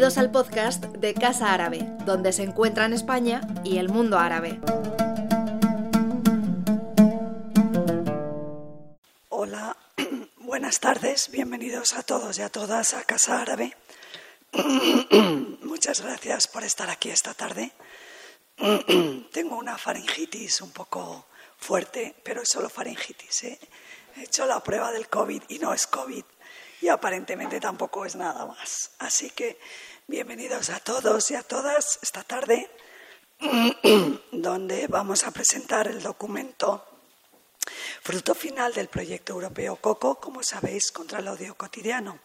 Bienvenidos al podcast de Casa Árabe, donde se encuentran España y el mundo árabe. Hola, buenas tardes, bienvenidos a todos y a todas a Casa Árabe. Muchas gracias por estar aquí esta tarde. Tengo una faringitis un poco fuerte, pero es solo faringitis. ¿eh? He hecho la prueba del COVID y no es COVID y aparentemente tampoco es nada más. Así que bienvenidos a todos y a todas esta tarde, donde vamos a presentar el documento fruto final del proyecto europeo COCO, como sabéis, contra el odio cotidiano,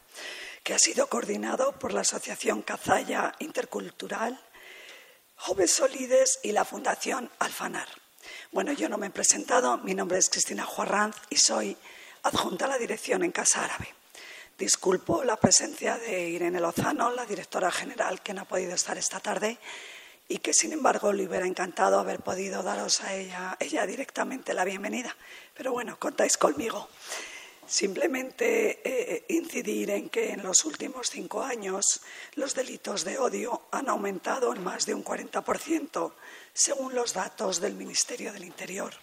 que ha sido coordinado por la Asociación Cazalla Intercultural, Joves Solides y la Fundación Alfanar. Bueno, yo no me he presentado, mi nombre es Cristina Juarranz y soy adjunta a la dirección en Casa Árabe. Disculpo la presencia de Irene Lozano, la directora general, que no ha podido estar esta tarde y que, sin embargo, le hubiera encantado haber podido daros a ella, ella directamente la bienvenida. Pero bueno, contáis conmigo. Simplemente eh, incidir en que en los últimos cinco años los delitos de odio han aumentado en más de un 40%, según los datos del Ministerio del Interior.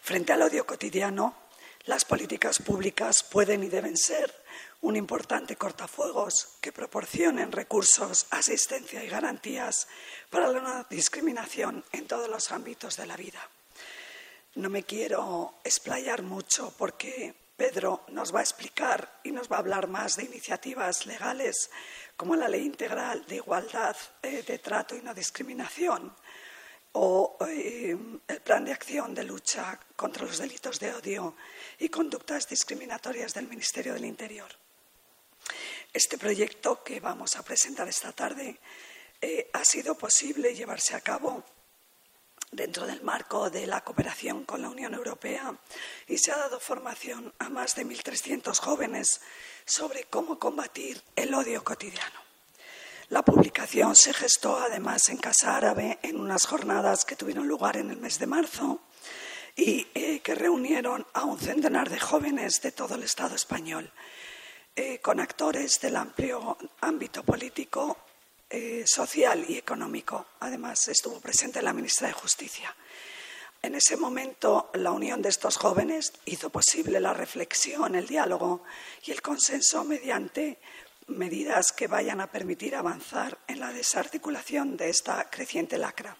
Frente al odio cotidiano, las políticas públicas pueden y deben ser un importante cortafuegos que proporcionen recursos, asistencia y garantías para la no discriminación en todos los ámbitos de la vida. No me quiero explayar mucho porque Pedro nos va a explicar y nos va a hablar más de iniciativas legales como la Ley Integral de Igualdad eh, de Trato y No Discriminación o eh, el Plan de Acción de Lucha contra los Delitos de Odio y Conductas Discriminatorias del Ministerio del Interior. Este proyecto que vamos a presentar esta tarde eh, ha sido posible llevarse a cabo dentro del marco de la cooperación con la Unión Europea y se ha dado formación a más de 1.300 jóvenes sobre cómo combatir el odio cotidiano. La publicación se gestó además en Casa Árabe en unas jornadas que tuvieron lugar en el mes de marzo y eh, que reunieron a un centenar de jóvenes de todo el Estado español, eh, con actores del amplio ámbito político, eh, social y económico. Además, estuvo presente la ministra de Justicia. En ese momento, la unión de estos jóvenes hizo posible la reflexión, el diálogo y el consenso mediante medidas que vayan a permitir avanzar en la desarticulación de esta creciente lacra.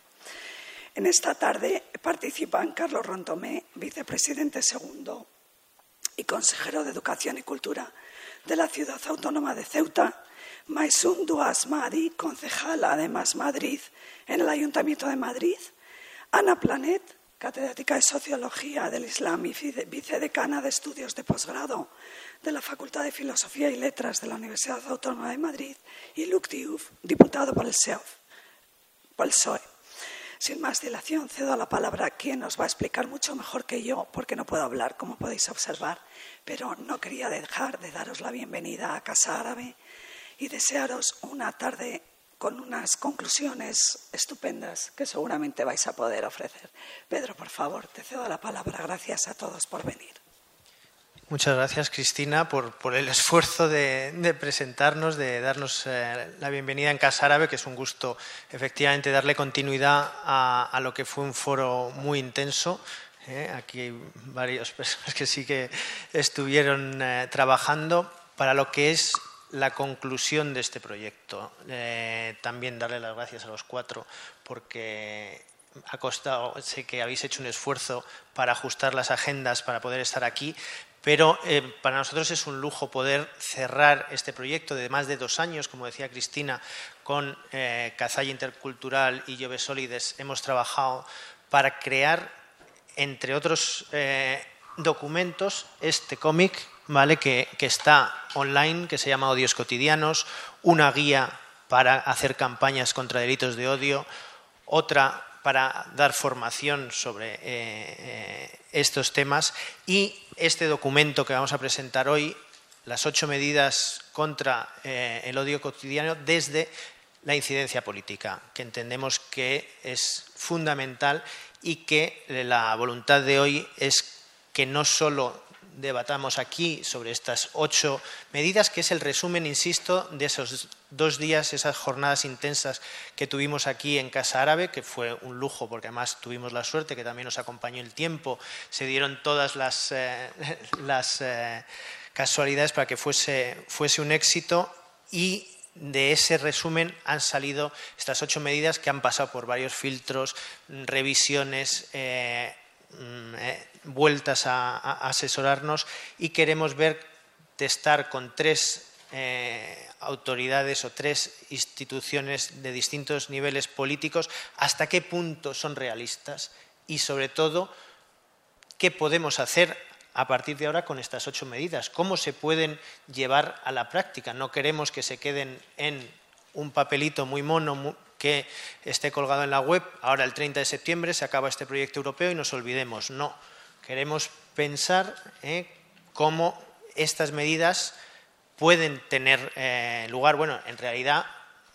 En esta tarde participan Carlos Rontomé, vicepresidente segundo y consejero de Educación y Cultura de la Ciudad Autónoma de Ceuta, Maisun Duas Madi, concejala de Más Madrid en el Ayuntamiento de Madrid, Ana Planet, catedrática de Sociología del Islam y vicedecana de Estudios de Posgrado de la Facultad de Filosofía y Letras de la Universidad Autónoma de Madrid, y Luc Diouf, diputado por el, por el PSOE. Sin más dilación, cedo la palabra a quien nos va a explicar mucho mejor que yo, porque no puedo hablar, como podéis observar, pero no quería dejar de daros la bienvenida a Casa Árabe y desearos una tarde con unas conclusiones estupendas que seguramente vais a poder ofrecer. Pedro, por favor, te cedo la palabra. Gracias a todos por venir. Muchas gracias, Cristina, por, el esfuerzo de, presentarnos, de darnos eh, la bienvenida en Casa Árabe, que es un gusto efectivamente darle continuidad a, lo que fue un foro muy intenso. Eh. Aquí hay varias personas que sí que estuvieron eh, trabajando para lo que es la conclusión de este proyecto. también darle las gracias a los cuatro porque ha costado, sé que habéis hecho un esfuerzo para ajustar las agendas para poder estar aquí, pero eh, para nosotros es un lujo poder cerrar este proyecto de más de dos años, como decía Cristina, con eh, Cazalla Intercultural y Llove Solides. Hemos trabajado para crear, entre otros eh, documentos, este cómic ¿vale? Que, que está online, que se llama Odios Cotidianos, una guía para hacer campañas contra delitos de odio, otra para dar formación sobre eh, eh, estos temas y este documento que vamos a presentar hoy, las ocho medidas contra eh, el odio cotidiano desde la incidencia política, que entendemos que es fundamental y que la voluntad de hoy es que no solo debatamos aquí sobre estas ocho medidas, que es el resumen, insisto, de esos dos días, esas jornadas intensas que tuvimos aquí en Casa Árabe, que fue un lujo porque además tuvimos la suerte que también nos acompañó el tiempo, se dieron todas las, eh, las eh, casualidades para que fuese, fuese un éxito y de ese resumen han salido estas ocho medidas que han pasado por varios filtros, revisiones, eh, mm, vueltas a, asesorarnos y queremos ver, testar con tres eh, autoridades o tres instituciones de distintos niveles políticos hasta qué punto son realistas y sobre todo qué podemos hacer a partir de ahora con estas ocho medidas, cómo se pueden llevar a la práctica. No queremos que se queden en un papelito muy mono que esté colgado en la web. Ahora el 30 de septiembre se acaba este proyecto europeo y nos olvidemos. No, Queremos pensar eh, cómo estas medidas pueden tener eh, lugar. Bueno, en realidad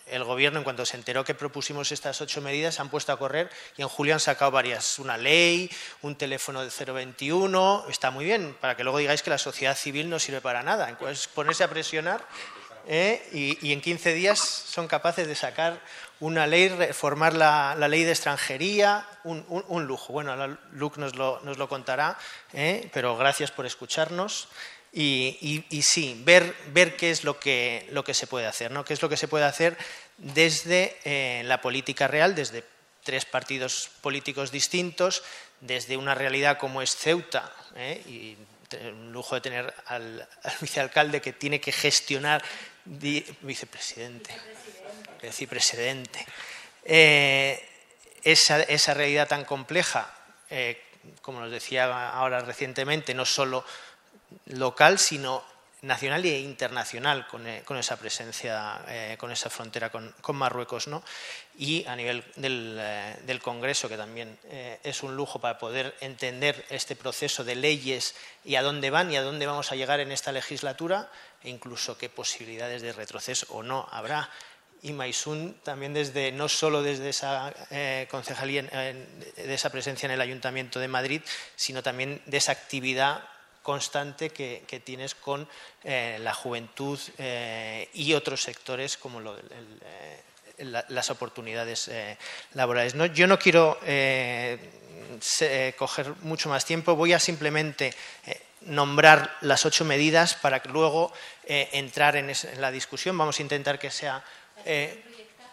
el Gobierno, en cuanto se enteró que propusimos estas ocho medidas, se han puesto a correr y en julio han sacado varias. Una ley, un teléfono de 021, está muy bien, para que luego digáis que la sociedad civil no sirve para nada. Entonces, ponerse a presionar ¿eh? y, en 15 días son capaces de sacar una ley, reformar la, ley de extranjería, un, lujo. Bueno, Luke nos lo, nos lo contará, ¿eh? pero gracias por escucharnos. Y, sí, ver, ver, qué es lo que, lo que se puede hacer, ¿no? qué es lo que se puede hacer desde eh, la política real, desde tres partidos políticos distintos, desde una realidad como es Ceuta, y un lujo de tener al, al vicealcalde que tiene que gestionar vicepresidente, eh, esa, esa, realidad tan compleja, eh, como nos decía ahora recientemente, no solo local, sino nacional e internacional con, eh, esa presencia, eh, con esa frontera con, Marruecos. ¿no? Y a nivel del, eh, Congreso, que también es un lujo para poder entender este proceso de leyes y a dónde van y a dónde vamos a llegar en esta legislatura, e incluso qué posibilidades de retroceso o no habrá. Y Maisun también desde, no solo desde esa concejalía, de esa presencia en el Ayuntamiento de Madrid, sino también de esa actividad constante que, tienes con eh, la juventud eh, y otros sectores como eh, las oportunidades laborales. yo no quiero coger mucho más tiempo, voy a simplemente nombrar las ocho medidas para que luego entrar en, la discusión. Vamos a intentar que sea...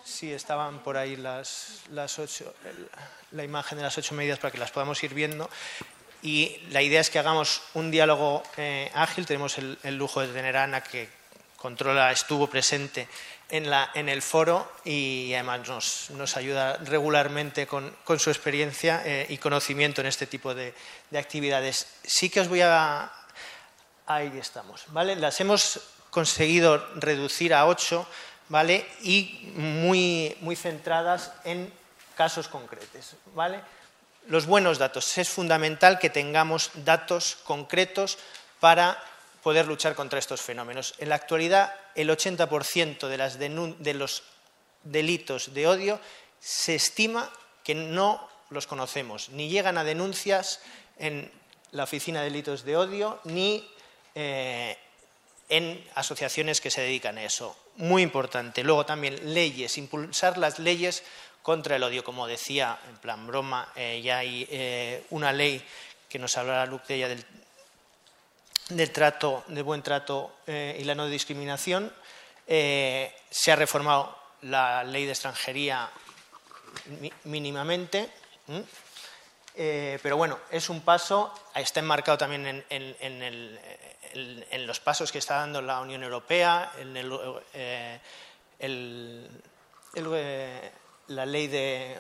Sí, estaban por ahí las, las ocho, la imagen de las ocho medidas para que las podamos ir viendo y la idea es que hagamos un diálogo eh, ágil. Tenemos el, lujo de tener a Ana que controla, estuvo presente en, la, en el foro y además nos, nos ayuda regularmente con, con su experiencia eh, y conocimiento en este tipo de, de, actividades. Sí que os voy a... Ahí estamos, ¿vale? Las hemos conseguido reducir a ocho, ¿vale? Y muy, muy centradas en casos concretos, ¿vale? Los buenos datos. Es fundamental que tengamos datos concretos para poder luchar contra estos fenómenos. En la actualidad, el 80% de, de los delitos de odio se estima que no los conocemos, ni llegan a denuncias en la Oficina de Delitos de Odio, ni eh, en asociaciones que se dedican a eso. Muy importante. Luego también leyes, impulsar las leyes contra el odio. Como decía, en plan broma, eh, ya hay eh, una ley que nos hablará Luc de ella del, del trato, de buen trato eh, y la no discriminación. se ha reformado la ley de extranjería mínimamente. pero bueno, es un paso, está enmarcado también en, los pasos que está dando la Unión Europea, en el, la ley de,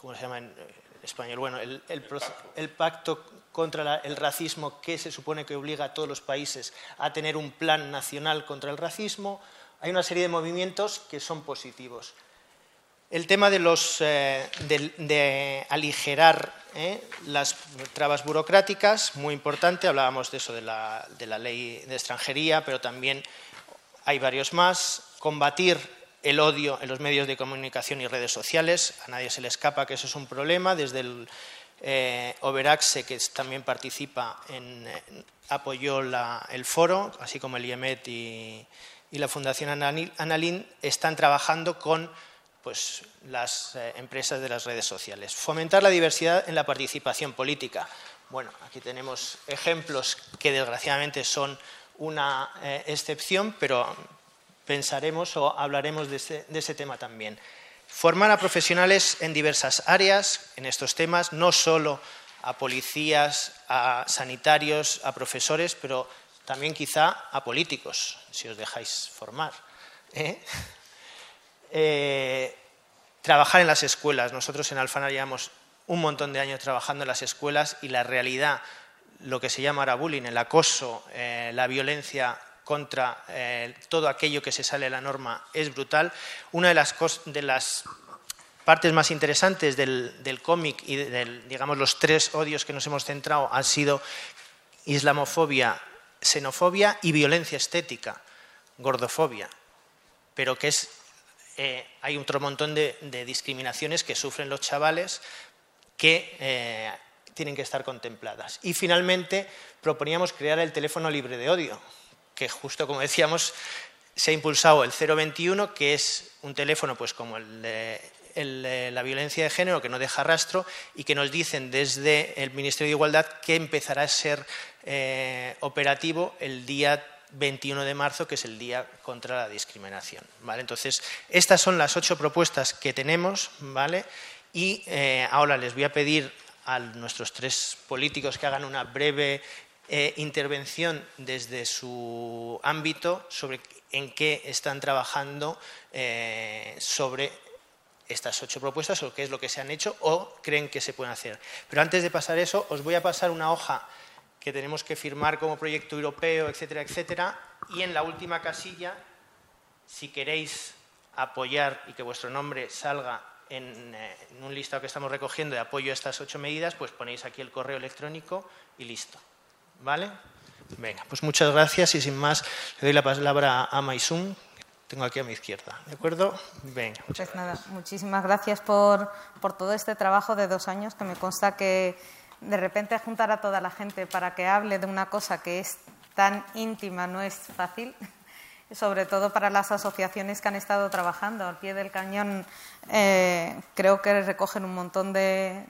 ¿cómo se llama en español? Bueno, el, pacto contra el racismo que se supone que obliga a todos los países a tener un plan nacional contra el racismo. Hay una serie de movimientos que son positivos. El tema de, los, eh, de, aligerar eh, las trabas burocráticas, muy importante, hablábamos de eso de la, de la ley de extranjería, pero también hay varios más. Combatir el odio en los medios de comunicación y redes sociales. A nadie se le escapa que eso es un problema, desde eh, Overaxe, que también participa, en, apoyó el foro, así como el IEMET y, la Fundación Analin, están trabajando con pues, las eh, empresas de las redes sociales. Fomentar la diversidad en la participación política. Bueno, aquí tenemos ejemplos que desgraciadamente son una eh, excepción, pero pensaremos o hablaremos de ese, tema también. Formar a profesionales en diversas áreas en estos temas, no solo a policías, a sanitarios, a profesores, pero también quizá a políticos, si os dejáis formar. ¿eh? Eh, trabajar en las escuelas. Nosotros en Alfana llevamos un montón de años trabajando en las escuelas y la realidad, lo que se llama ahora bullying, el acoso, eh, la violencia contra eh, todo aquello que se sale de la norma es brutal. Una de las, de las partes más interesantes del, cómic y de los tres odios que nos hemos centrado han sido islamofobia, xenofobia y violencia estética, gordofobia, pero que eh, hay otro montón de, discriminaciones que sufren los chavales que eh, tienen que estar contempladas. Y finalmente proponíamos crear el teléfono libre de odio, que justo como decíamos se ha impulsado el 021, que es un teléfono pues como el de la violencia de género que no deja rastro y que nos dicen desde el Ministerio de Igualdad que empezará a ser eh, operativo el día 21 de marzo, que es el Día contra la Discriminación. ¿vale? Entonces, estas son las ocho propuestas que tenemos, ¿vale? Y eh, ahora les voy a pedir a nuestros tres políticos que hagan una breve eh, intervención desde su ámbito sobre en qué están trabajando eh, sobre estas ocho propuestas o qué es lo que se han hecho o creen que se pueden hacer. Pero antes de pasar eso, os voy a pasar una hoja que tenemos que firmar como proyecto europeo, etcétera, etcétera, y en la última casilla, si queréis apoyar y que vuestro nombre salga en, eh, en, un listado que estamos recogiendo de apoyo a estas ocho medidas, pues ponéis aquí el correo electrónico y listo. ¿Vale? Venga, pues muchas gracias y sin más le doy la palabra a Maisun, que tengo aquí a mi izquierda. ¿De acuerdo? Venga. Muchas pues nada, muchísimas gracias por, por todo este trabajo de dos años que me consta que de repente juntar a toda la gente para que hable de una cosa que es tan íntima no es fácil, sobre todo para las asociaciones que han estado trabajando al pie del cañón. Eh, creo que recogen un montón de,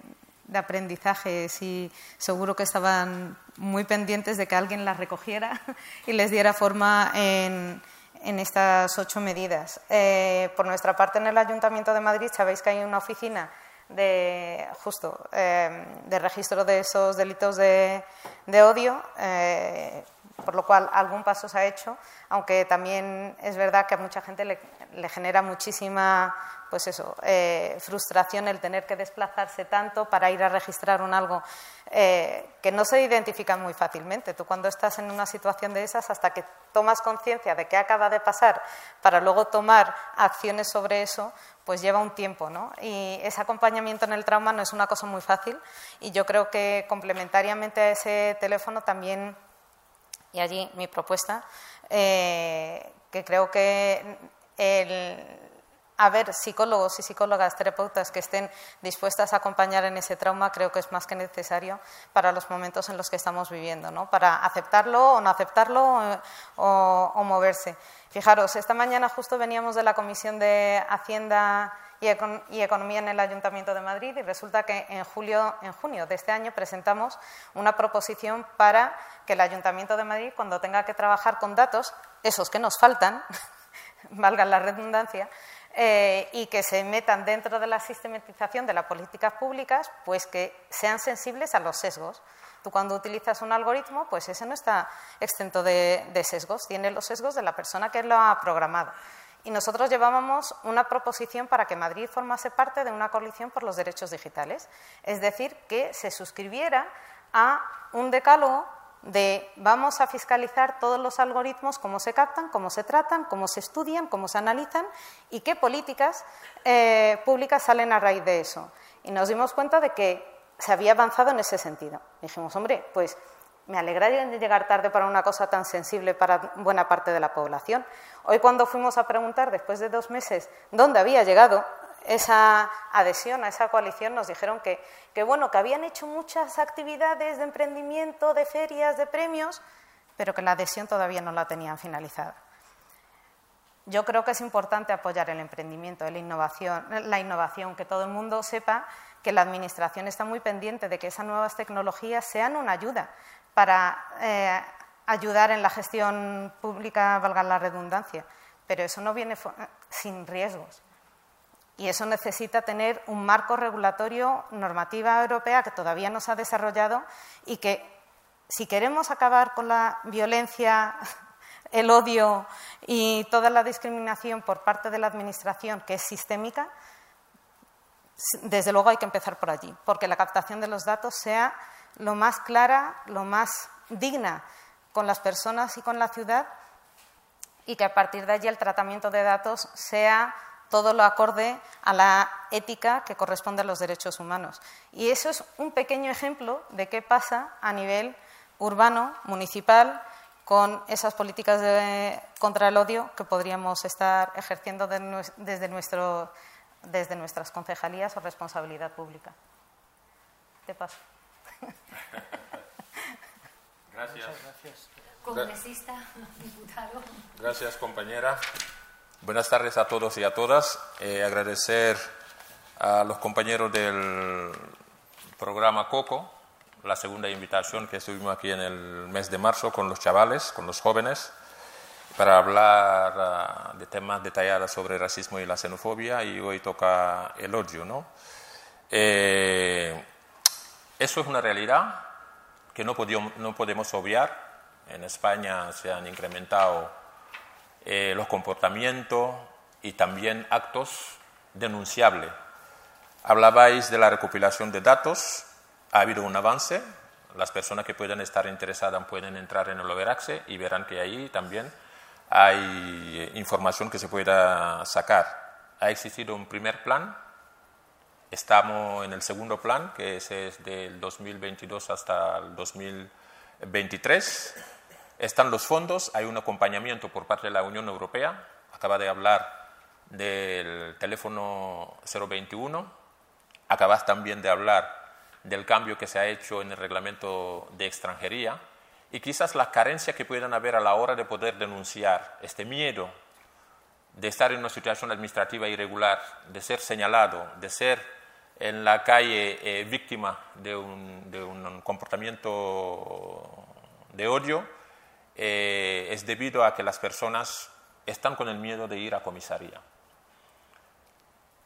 de aprendizajes y seguro que estaban muy pendientes de que alguien las recogiera y les diera forma en, en estas ocho medidas. Eh, por nuestra parte, en el Ayuntamiento de Madrid, sabéis que hay una oficina de justo eh, de registro de esos delitos de, de odio, eh, por lo cual algún paso se ha hecho, aunque también es verdad que a mucha gente le, le genera muchísima pues eso, eh, frustración el tener que desplazarse tanto para ir a registrar un algo eh, que no se identifica muy fácilmente. Tú cuando estás en una situación de esas, hasta que tomas conciencia de qué acaba de pasar para luego tomar acciones sobre eso, pues lleva un tiempo, ¿no? Y ese acompañamiento en el trauma no es una cosa muy fácil y yo creo que complementariamente a ese teléfono también, y allí mi propuesta, eh, que creo que el, haber psicólogos y psicólogas terapeutas que estén dispuestas a acompañar en ese trauma creo que es más que necesario para los momentos en los que estamos viviendo, ¿no? para aceptarlo o no aceptarlo o, moverse. Fijaros, esta mañana justo veníamos de la Comisión de Hacienda y, Economía en el Ayuntamiento de Madrid y resulta que en, julio, en junio de este año presentamos una proposición para que el Ayuntamiento de Madrid, cuando tenga que trabajar con datos, esos que nos faltan, valga la redundancia, eh, y que se metan dentro de la sistematización de las políticas públicas, pues que sean sensibles a los sesgos. Tú cuando utilizas un algoritmo, pues ese no está exento de, sesgos, tiene los sesgos de la persona que lo ha programado. Y nosotros llevábamos una proposición para que Madrid formase parte de una coalición por los derechos digitales, es decir, que se suscribiera a un decálogo de vamos a fiscalizar todos los algoritmos, cómo se captan, cómo se tratan, cómo se estudian, cómo se analizan y qué políticas eh, públicas salen a raíz de eso. Y nos dimos cuenta de que se había avanzado en ese sentido. Dijimos, hombre, pues me alegraría de llegar tarde para una cosa tan sensible para buena parte de la población. Hoy cuando fuimos a preguntar, después de dos meses, dónde había llegado esa adhesión a esa coalición nos dijeron que, que, bueno, que habían hecho muchas actividades de emprendimiento, de ferias, de premios, pero que la adhesión todavía no la tenían finalizada. Yo creo que es importante apoyar el emprendimiento, la innovación, la innovación, que todo el mundo sepa que la Administración está muy pendiente de que esas nuevas tecnologías sean una ayuda para eh, ayudar en la gestión pública, valga la redundancia, pero eso no viene sin riesgos. Y eso necesita tener un marco regulatorio, normativa europea que todavía no se ha desarrollado y que, si queremos acabar con la violencia el odio y toda la discriminación por parte de la Administración, que es sistémica, desde luego hay que empezar por allí, porque la captación de los datos sea lo más clara, lo más digna con las personas y con la ciudad y que a partir de allí el tratamiento de datos sea todo lo acorde a la ética que corresponde a los derechos humanos. Y eso es un pequeño ejemplo de qué pasa a nivel urbano, municipal, con esas políticas contra el odio que podríamos estar ejerciendo desde, nuestro, desde nuestras concejalías o responsabilidad pública. Te paso. Gracias. gracias. Congresista, diputado. Gracias, compañera. Buenas tardes a todos y a todas. Eh, agradecer a los compañeros del programa COCO la segunda invitación que estuvimos aquí en el mes de marzo con los chavales, con los jóvenes, para hablar ah, de temas detallados sobre racismo y la xenofobia y hoy toca el odio. ¿no? Eh, eso es una realidad que no, no podemos obviar. En España se han incrementado eh, los comportamientos y también actos denunciables. Hablabais de la recopilación de datos ha habido un avance. Las personas que puedan estar interesadas pueden entrar en el Overaxe y verán que ahí también hay información que se pueda sacar. Ha existido un primer plan, estamos en el segundo plan, que es del 2022 hasta el 2023. Están los fondos, hay un acompañamiento por parte de la Unión Europea. Acaba de hablar del teléfono 021. Acabas también de hablar del cambio que se ha hecho en el reglamento de extranjería y quizás la carencia que puedan haber a la hora de poder denunciar este miedo de estar en una situación administrativa irregular, de ser señalado, de ser en la calle eh, víctima de un, comportamiento de odio, eh, es debido a que las personas están con el miedo de ir a comisaría.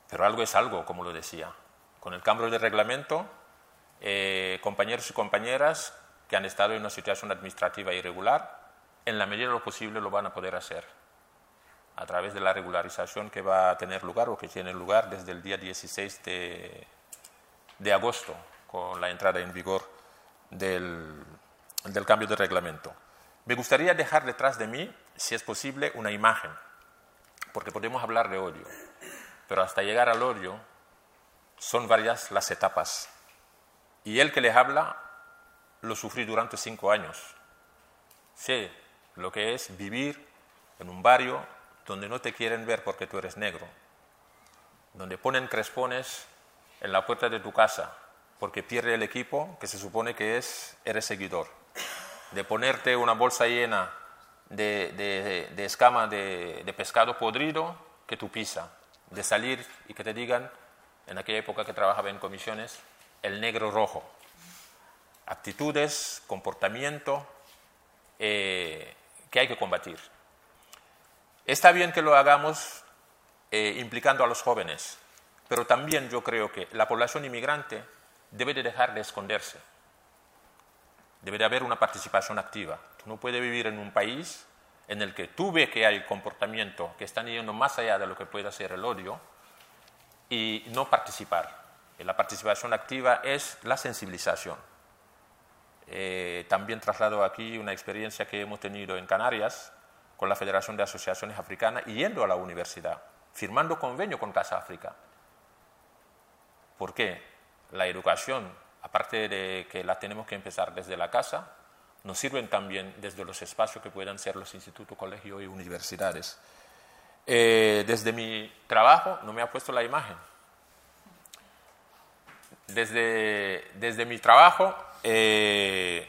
Pero algo es algo, como lo decía. Con el cambio de reglamento eh, compañeros y compañeras que han estado en una situación administrativa irregular, en la medida de lo posible lo van a poder hacer a través de la regularización que va a tener lugar o que tiene lugar desde el día 16 de, de agosto, con la entrada en vigor del, del cambio de reglamento. Me gustaría dejar detrás de mí, si es posible, una imagen, porque podemos hablar de odio, pero hasta llegar al odio son varias las etapas y el que les habla lo sufrí durante cinco años. Sé lo que es vivir en un barrio donde no te quieren ver porque tú eres negro, donde ponen crespones en la puerta de tu casa porque pierde el equipo que se supone que es eres seguidor, de ponerte una bolsa llena de, escama de, de pescado podrido que tú pisa, de salir y que te digan, en aquella época que trabajaba en comisiones, el negro rojo. Actitudes, comportamiento eh, que hay que combatir. Está bien que lo hagamos eh, implicando a los jóvenes, pero también yo creo que la población inmigrante debe de dejar de esconderse. Debe de haber una participación activa. Tú no puedes vivir en un país en el que tú ves que hay comportamiento que están yendo más allá de lo que puede ser el odio y no participar la participación activa es la sensibilización. Eh, también traslado aquí una experiencia que hemos tenido en Canarias con la Federación de Asociaciones Africanas yendo a la universidad, firmando convenio con Casa África. ¿Por qué? La educación, aparte de que la tenemos que empezar desde la casa, nos sirven también desde los espacios que puedan ser los institutos, colegios y universidades. Eh, desde mi trabajo no me ha puesto la imagen, desde, desde mi trabajo eh,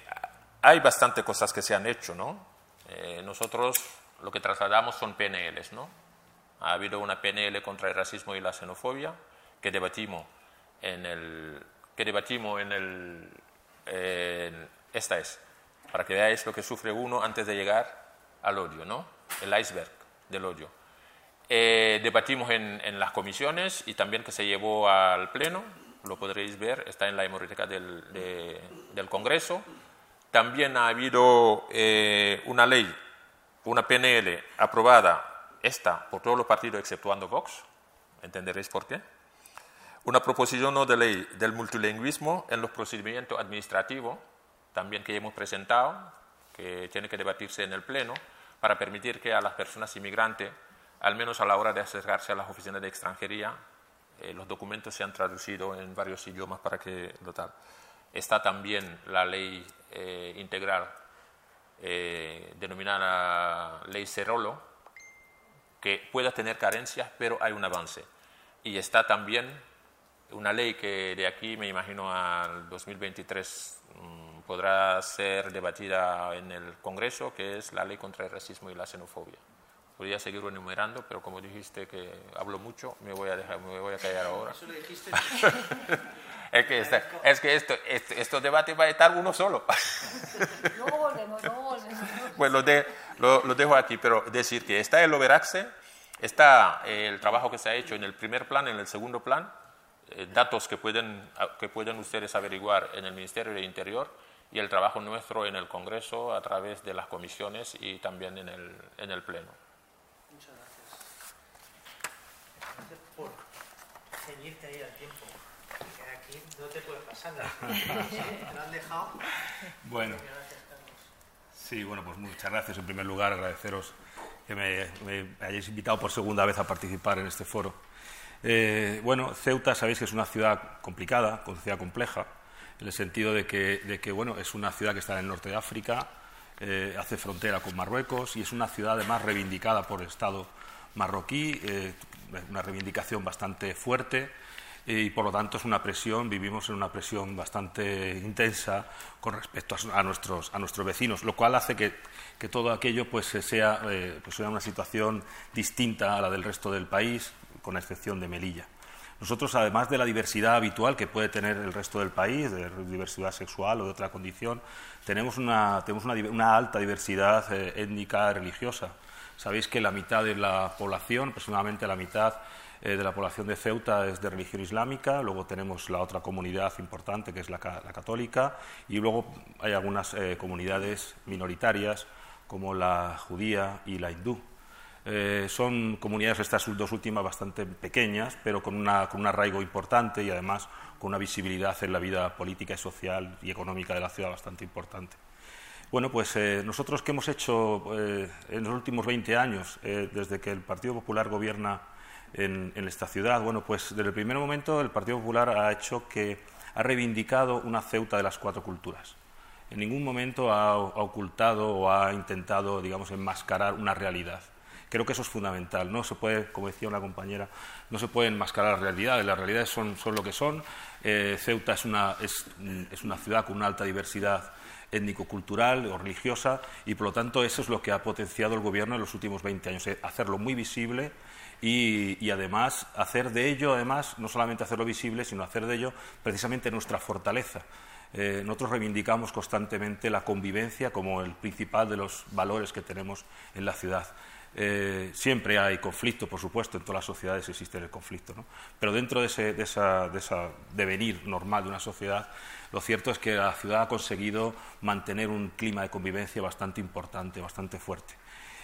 hay bastante cosas que se han hecho, ¿no? Eh, nosotros lo que trasladamos son PNLs, ¿no? Ha habido una PNL contra el racismo y la xenofobia que debatimos en el que debatimos en el esta es para que veáis lo que sufre uno antes de llegar al odio, ¿no? El iceberg del odio. Eh, debatimos en, en, las comisiones y también que se llevó al pleno, lo podréis ver, está en la hemeroteca del, del Congreso. También ha habido eh, una ley, una PNL aprobada, esta, por todos los partidos exceptuando Vox, entenderéis por qué. Una proposición no de ley del multilingüismo en los procedimientos administrativos, también que hemos presentado, que tiene que debatirse en el Pleno, para permitir que a las personas inmigrantes, al menos a la hora de acercarse a las oficinas de extranjería, eh, los documentos sean traducidos en varios idiomas para que lo tal. Está también la ley eh, integral eh, denominada Ley Cerolo, que pueda tener carencias, pero hay un avance. Y está también una ley que de aquí, me imagino, al 2023 mm, podrá ser debatida en el Congreso, que es la ley contra el racismo y la xenofobia. Podría seguir enumerando, pero como dijiste que hablo mucho, me voy a, dejar, me voy a callar ahora. Eso lo dijiste. es que, este, es que esto, este, estos debates va a estar uno solo. volvemos, volvemos. Pues lo, de, lo, lo, dejo aquí, pero decir que está el Overaxe, está el trabajo que se ha hecho en el primer plan, en el segundo plan, eh, datos que pueden, que pueden ustedes averiguar en el Ministerio del Interior y el trabajo nuestro en el Congreso a través de las comisiones y también en el, en el Pleno. por ceñirte ahí al tiempo. Que aquí no te puede pasar nada. ¿Te han dejado? Bueno. Sí, bueno, pues muchas gracias. En primer lugar, agradeceros que me, hayáis invitado por segunda vez a participar en este foro. Eh, bueno, Ceuta sabéis que es una ciudad complicada, una ciudad compleja, en el sentido de que, bueno, es una ciudad que está en el norte de África, eh, hace frontera con Marruecos y es una ciudad además reivindicada por el Estado marroquí, eh, una reivindicación bastante fuerte y por lo tanto es una presión, vivimos en una presión bastante intensa con respecto a, nuestros, a nuestros vecinos, lo cual hace que, todo aquello pues, sea, pues sea una situación distinta a la del resto del país, con excepción de Melilla. Nosotros, además de la diversidad habitual que puede tener el resto del país, de diversidad sexual o de otra condición, tenemos una, tenemos una, alta diversidad étnica religiosa. Sabéis que la mitad de la población, aproximadamente la mitad eh, de la población de Ceuta es de religión islámica, luego tenemos la otra comunidad importante que es la, católica y luego hay algunas eh, comunidades minoritarias como la judía y la hindú. Eh, son comunidades, estas dos últimas, bastante pequeñas, pero con, una, con un arraigo importante y además con una visibilidad en la vida política y social y económica de la ciudad bastante importante. Bueno, pues eh, nosotros que hemos hecho eh, en los últimos 20 años, desde que el Partido Popular gobierna en, esta ciudad, bueno, pues desde el primer momento el Partido Popular ha hecho que ha reivindicado una Ceuta de las cuatro culturas. En ningún momento ha, ocultado o ha intentado, digamos, enmascarar una realidad. Creo que eso es fundamental. No se puede, como decía una compañera, no se puede enmascarar las realidades. Las realidades son, son lo que son. Ceuta es una, es, es una ciudad con una alta diversidad étnico-cultural o religiosa y por lo tanto eso es lo que ha potenciado el gobierno en los últimos 20 años, eh, hacerlo muy visible y, además hacer de ello, además, no solamente hacerlo visible, sino hacer de ello precisamente nuestra fortaleza. Eh, nosotros reivindicamos constantemente la convivencia como el principal de los valores que tenemos en la ciudad. Eh, siempre hay conflicto, por supuesto, en todas las sociedades existe el conflicto, ¿no? pero dentro de ese, de esa, de devenir normal de una sociedad, lo cierto es que la ciudad ha conseguido mantener un clima de convivencia bastante importante, bastante fuerte.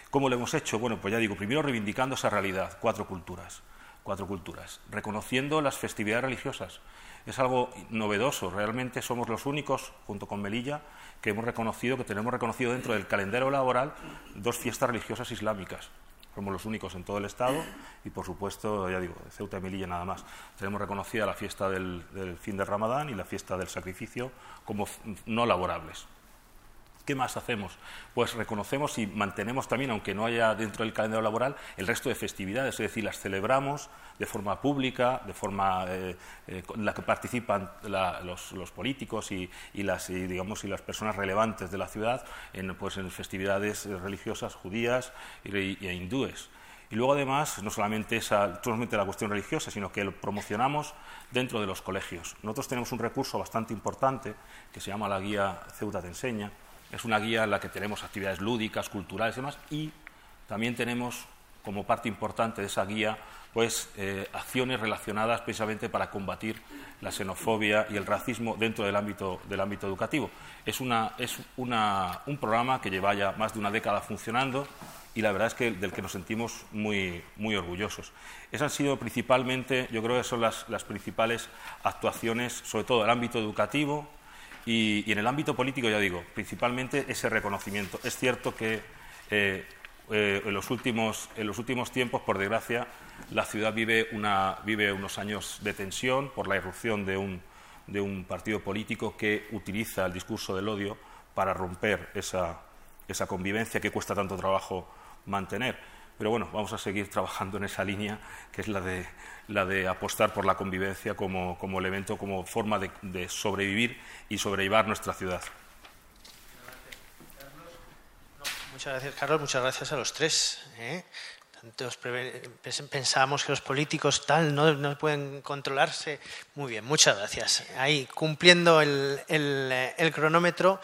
¿Cómo lo hemos hecho? Bueno, pues ya digo, primero reivindicando esa realidad, cuatro culturas, cuatro culturas, reconociendo las festividades religiosas. Es algo novedoso, realmente somos los únicos, junto con Melilla, que hemos reconocido, que tenemos reconocido dentro del calendario laboral dos fiestas religiosas islámicas. Somos los únicos en todo el Estado y, por supuesto, ya digo, Ceuta y Melilla nada más. Tenemos reconocida la fiesta del, fin del Ramadán y la fiesta del sacrificio como no laborables. ¿Qué más hacemos? Pues reconocemos y mantenemos también, aunque no haya dentro del calendario laboral, el resto de festividades, es decir, las celebramos de forma pública, de forma eh, eh, la que participan los, políticos y, las, digamos, y las personas relevantes de la ciudad en, pues, en festividades religiosas judías e hindúes. Y luego, además, no solamente, esa, solamente la cuestión religiosa, sino que lo promocionamos dentro de los colegios. Nosotros tenemos un recurso bastante importante que se llama la guía Ceuta te enseña, es una guía en la que tenemos actividades lúdicas, culturales y demás, y también tenemos como parte importante de esa guía pues eh, acciones relacionadas precisamente para combatir la xenofobia y el racismo dentro del ámbito, del educativo. Es, una, un programa que lleva ya más de una década funcionando y la verdad es que del que nos sentimos muy, muy orgullosos. Esas han sido principalmente, yo creo que son las, las principales actuaciones, sobre todo en el ámbito educativo, y, en el ámbito político, ya digo, principalmente ese reconocimiento. Es cierto que eh, eh, en, los últimos, en, los últimos, tiempos, por desgracia, la ciudad vive, una, vive unos años de tensión por la irrupción de un, de un, partido político que utiliza el discurso del odio para romper esa, esa convivencia que cuesta tanto trabajo mantener. Pero bueno, vamos a seguir trabajando en esa línea, que es la de, la de apostar por la convivencia como, elemento, como forma de, sobrevivir y sobrellevar nuestra ciudad. Muchas gracias, Carlos. Muchas gracias a los tres. ¿eh? que los políticos tal no, pueden controlarse. Muy bien, muchas gracias. Ahí, cumpliendo el, el, el cronómetro,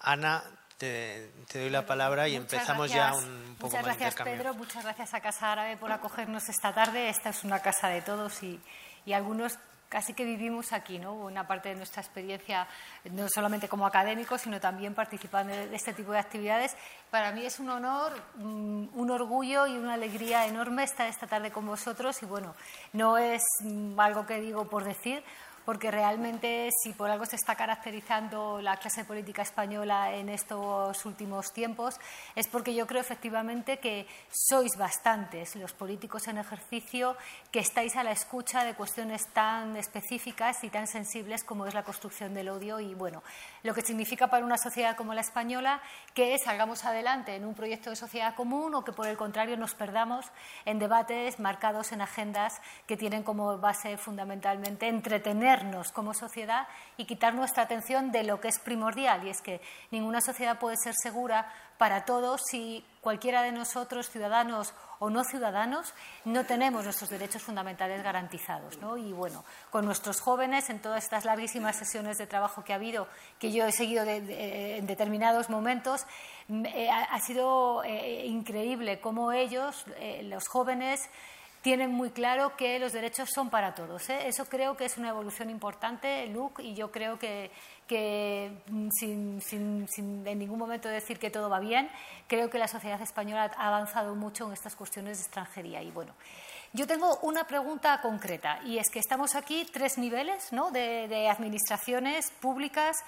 Ana, te, doy la palabra y empezamos ya un poco muchas gracias, Pedro. Muchas gracias a Casa Árabe por acogernos esta tarde. Esta es una casa de todos y, y algunos casi que vivimos aquí, ¿no? Una parte de nuestra experiencia, no solamente como académicos, sino también participando de este tipo de actividades. Para mí es un honor, mm, un orgullo y una alegría enorme estar esta tarde con vosotros. Y bueno, no es mm, algo que digo por decir, porque realmente si por algo se está caracterizando la clase política española en estos últimos tiempos es porque yo creo efectivamente que sois bastantes los políticos en ejercicio que estáis a la escucha de cuestiones tan específicas y tan sensibles como es la construcción del odio y bueno, lo que significa para una sociedad como la española que salgamos adelante en un proyecto de sociedad común o que por el contrario nos perdamos en debates marcados en agendas que tienen como base fundamentalmente entretener como sociedad y quitar nuestra atención de lo que es primordial, y es que ninguna sociedad puede ser segura para todos si cualquiera de nosotros, ciudadanos o no ciudadanos, no tenemos nuestros derechos fundamentales garantizados. Y bueno, con nuestros jóvenes, en todas estas larguísimas sesiones de trabajo que ha habido, que yo he seguido en determinados momentos, eh, ha, sido eh, increíble cómo ellos, eh, los jóvenes, tienen muy claro que los derechos son para todos. ¿eh? Eso creo que es una evolución importante, Luke, y yo creo que, mm, sin, sin, en ningún momento decir que todo va bien, creo que la sociedad española ha avanzado mucho en estas cuestiones de extranjería. Y bueno, yo tengo una pregunta concreta y es que estamos aquí tres niveles de, administraciones públicas.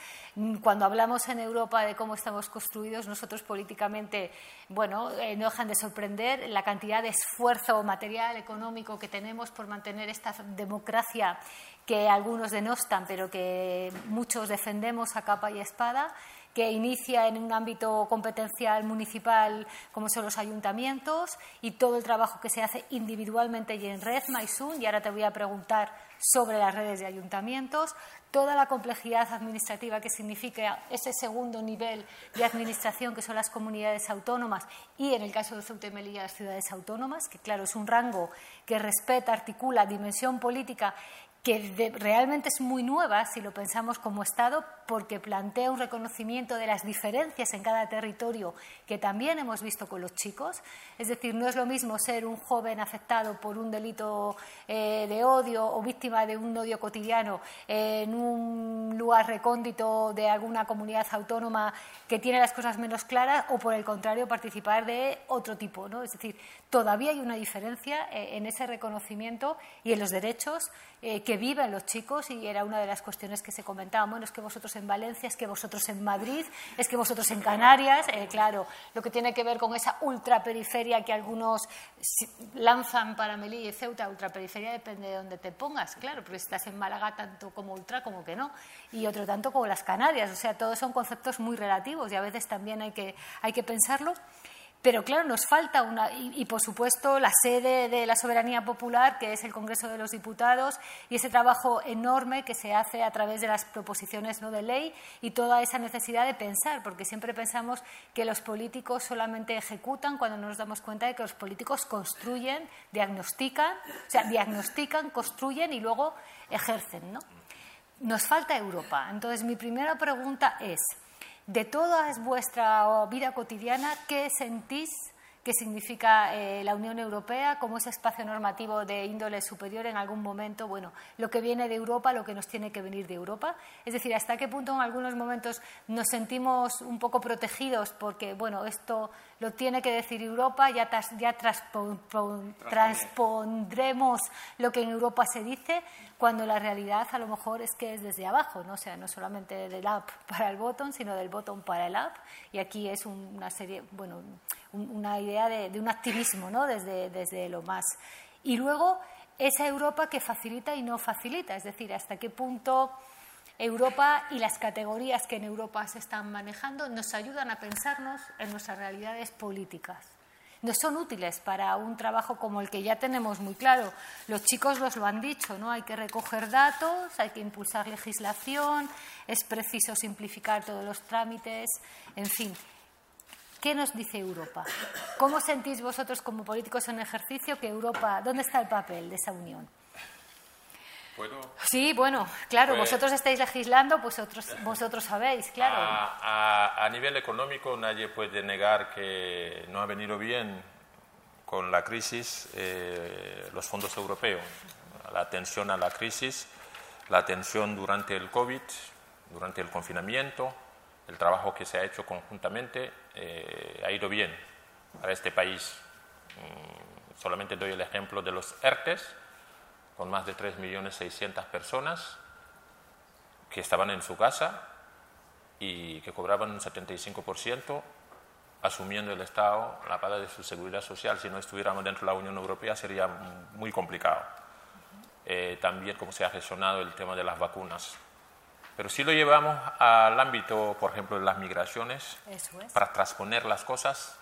Cuando hablamos en Europa de cómo estamos construidos, nosotros políticamente, bueno, eh, no dejan de sorprender la cantidad de esfuerzo material, económico que tenemos por mantener esta democracia que algunos denostan, pero que muchos defendemos a capa y espada que inicia en un ámbito competencial municipal como son los ayuntamientos y todo el trabajo que se hace individualmente y en red, Maisun, y ahora te voy a preguntar sobre las redes de ayuntamientos, toda la complejidad administrativa que significa ese segundo nivel de administración que son las comunidades autónomas y en el caso de Ceuta y Melilla las ciudades autónomas, que claro es un rango que respeta, articula dimensión política que realmente es muy nueva si lo pensamos como Estado, porque plantea un reconocimiento de las diferencias en cada territorio que también hemos visto con los chicos. Es decir, no es lo mismo ser un joven afectado por un delito eh, de odio o víctima de un odio cotidiano en un lugar recóndito de alguna comunidad autónoma que tiene las cosas menos claras o, por el contrario, participar de otro tipo. ¿no? Es decir, todavía hay una diferencia eh, en ese reconocimiento y en los derechos eh, que viven los chicos y era una de las cuestiones que se comentaban. Bueno, es que vosotros en Valencia, es que vosotros en Madrid, es que vosotros en Canarias, eh, claro, lo que tiene que ver con esa ultraperiferia que algunos lanzan para Melilla y Ceuta, ultraperiferia depende de dónde te pongas, claro, porque estás en Málaga tanto como ultra como que no, y otro tanto como las Canarias, o sea, todos son conceptos muy relativos y a veces también hay que, hay que pensarlo. Pero claro, nos falta una, y, por supuesto la sede de la soberanía popular, que es el Congreso de los Diputados, y ese trabajo enorme que se hace a través de las proposiciones ¿no? de ley y toda esa necesidad de pensar, porque siempre pensamos que los políticos solamente ejecutan cuando nos damos cuenta de que los políticos construyen, diagnostican, o sea, diagnostican, construyen y luego ejercen. ¿no? Nos falta Europa. Entonces, mi primera pregunta es de toda vuestra vida cotidiana, ¿qué sentís que significa eh, la Unión Europea como ese espacio normativo de índole superior en algún momento, bueno, lo que viene de Europa, lo que nos tiene que venir de Europa. Es decir, hasta qué punto en algunos momentos nos sentimos un poco protegidos porque, bueno, esto lo tiene que decir Europa, ya, ya transpondremos lo que en Europa se dice, cuando la realidad a lo mejor es que es desde abajo, ¿no? O sea, no solamente del app para el botón, sino del botón para el app. Y aquí es una serie, bueno, una idea de, un activismo, ¿no? Desde, desde lo más. Y luego esa Europa que facilita y no facilita, es decir, hasta qué punto Europa y las categorías que en Europa se están manejando nos ayudan a pensarnos en nuestras realidades políticas. No son útiles para un trabajo como el que ya tenemos muy claro. Los chicos los lo han dicho, ¿no? Hay que recoger datos, hay que impulsar legislación, es preciso simplificar todos los trámites, en fin. ¿Qué nos dice Europa? ¿Cómo sentís vosotros como políticos en ejercicio que Europa, dónde está el papel de esa unión? Sí, bueno, claro, pues vosotros estáis legislando, pues vosotros sabéis, claro. A, nivel económico nadie puede negar que no ha venido bien con la crisis eh, los fondos europeos, la atención a la crisis, la atención durante el COVID, durante el confinamiento, el trabajo que se ha hecho conjuntamente eh, ha ido bien para este país. Mm, solamente doy el ejemplo de los ERTES, con más de 3.600.000 personas que estaban en su casa y que cobraban un 75% asumiendo el Estado la paga de su seguridad social. Si no estuviéramos dentro de la Unión Europea sería muy complicado. Eh, también cómo se ha gestionado el tema de las vacunas. Pero si lo llevamos al ámbito, por ejemplo, de las migraciones, para transponer las cosas